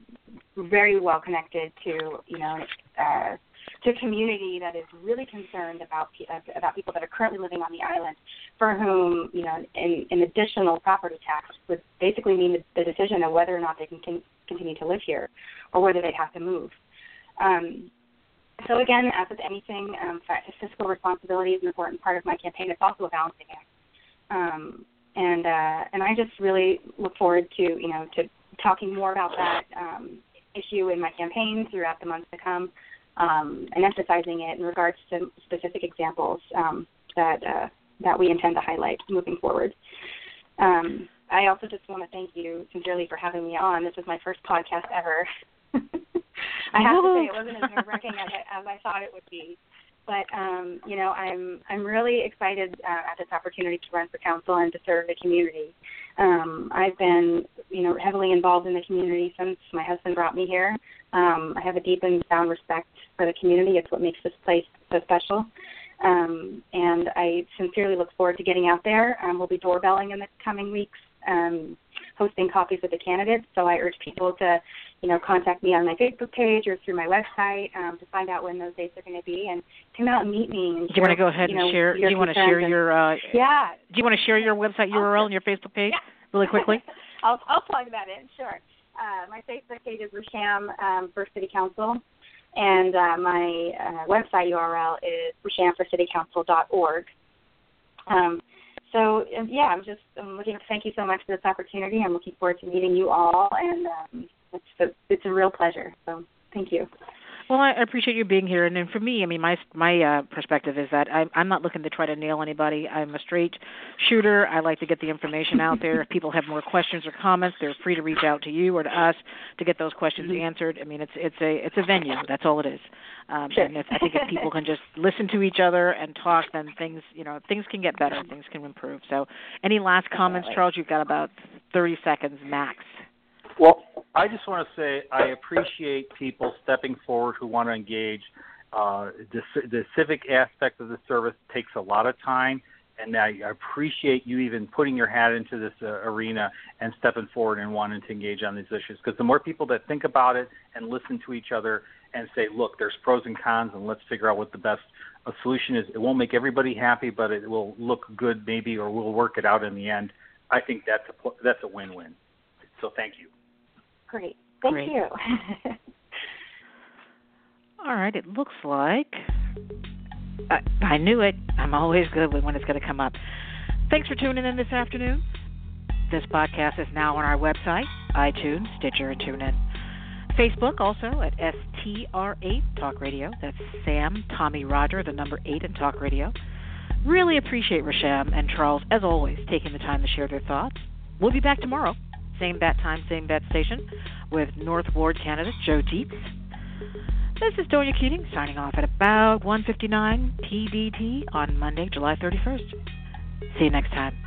very well connected to you know uh, to a community that is really concerned about uh, about people that are currently living on the island, for whom you know an, an additional property tax would basically mean the, the decision of whether or not they can con- continue to live here, or whether they'd have to move. Um, so again, as with anything, um, fiscal responsibility is an important part of my campaign. It's also a balancing act, um, and uh, and I just really look forward to you know to talking more about that um, issue in my campaign throughout the months to come um, and emphasizing it in regards to specific examples um, that uh, that we intend to highlight moving forward. Um, I also just want to thank you sincerely for having me on. This is my first podcast ever. I have to say it wasn't as nerve wracking as, as I thought it would be, but um, you know I'm I'm really excited uh, at this opportunity to run for council and to serve the community. Um, I've been you know heavily involved in the community since my husband brought me here. Um, I have a deep and sound respect for the community. It's what makes this place so special. Um, and I sincerely look forward to getting out there. Um, we'll be doorbelling in the coming weeks, um, hosting copies with the candidates. So I urge people to, you know, contact me on my Facebook page or through my website um, to find out when those dates are going to be and come out and meet me. And Do you want to go ahead you and know, share? Do you want to share and- your? Uh, Yeah. Do you want to share your website URL and your Facebook page Yeah. really quickly? I'll I'll plug that in. Sure. Uh, my Facebook page is Rasham um, for City Council, and uh, my uh, website URL is rashamforcitycouncil.org. Um, so uh, yeah, I'm just I'm looking. Thank you so much for this opportunity. I'm looking forward to meeting you all, and um, it's a, it's a real pleasure. So thank you. Well, I appreciate you being here, and then for me, I mean, my my uh, perspective is that I'm I'm not looking to try to nail anybody. I'm a straight shooter. I like to get the information out there. If people have more questions or comments, they're free to reach out to you or to us to get those questions Mhm. answered. I mean, it's it's a it's a venue. That's all it is. Um, Sure. And if, I think if people can just listen to each other and talk, then things you know things can get better. Things can improve. So, any last comments, Charles? You've got about 30 seconds max. Well, I just want to say I appreciate people stepping forward who want to engage. Uh, the, the civic aspect of the service takes a lot of time, and I appreciate you even putting your hat into this uh, arena and stepping forward and wanting to engage on these issues. Because the more people that think about it and listen to each other and say, "Look, there's pros and cons, and let's figure out what the best uh, solution is," it won't make everybody happy, but it will look good maybe, or we'll work it out in the end. I think that's a that's a win-win. So thank you. Great. Thank Great. you. All right, it looks like I, I knew it. I'm always good with when it's going to come up. Thanks for tuning in this afternoon. This podcast is now on our website, iTunes, Stitcher, and TuneIn. Facebook also at STR8 Talk Radio. That's Sam, Tommy, Roger, the number 8 in Talk Radio. Really appreciate Rasham and Charles, as always, taking the time to share their thoughts. We'll be back tomorrow, same bat time, same bat station, with North Ward candidate Joe Deets. This is Donia Keating signing off at about 1:59 PDT on Monday, July 31st. See you next time.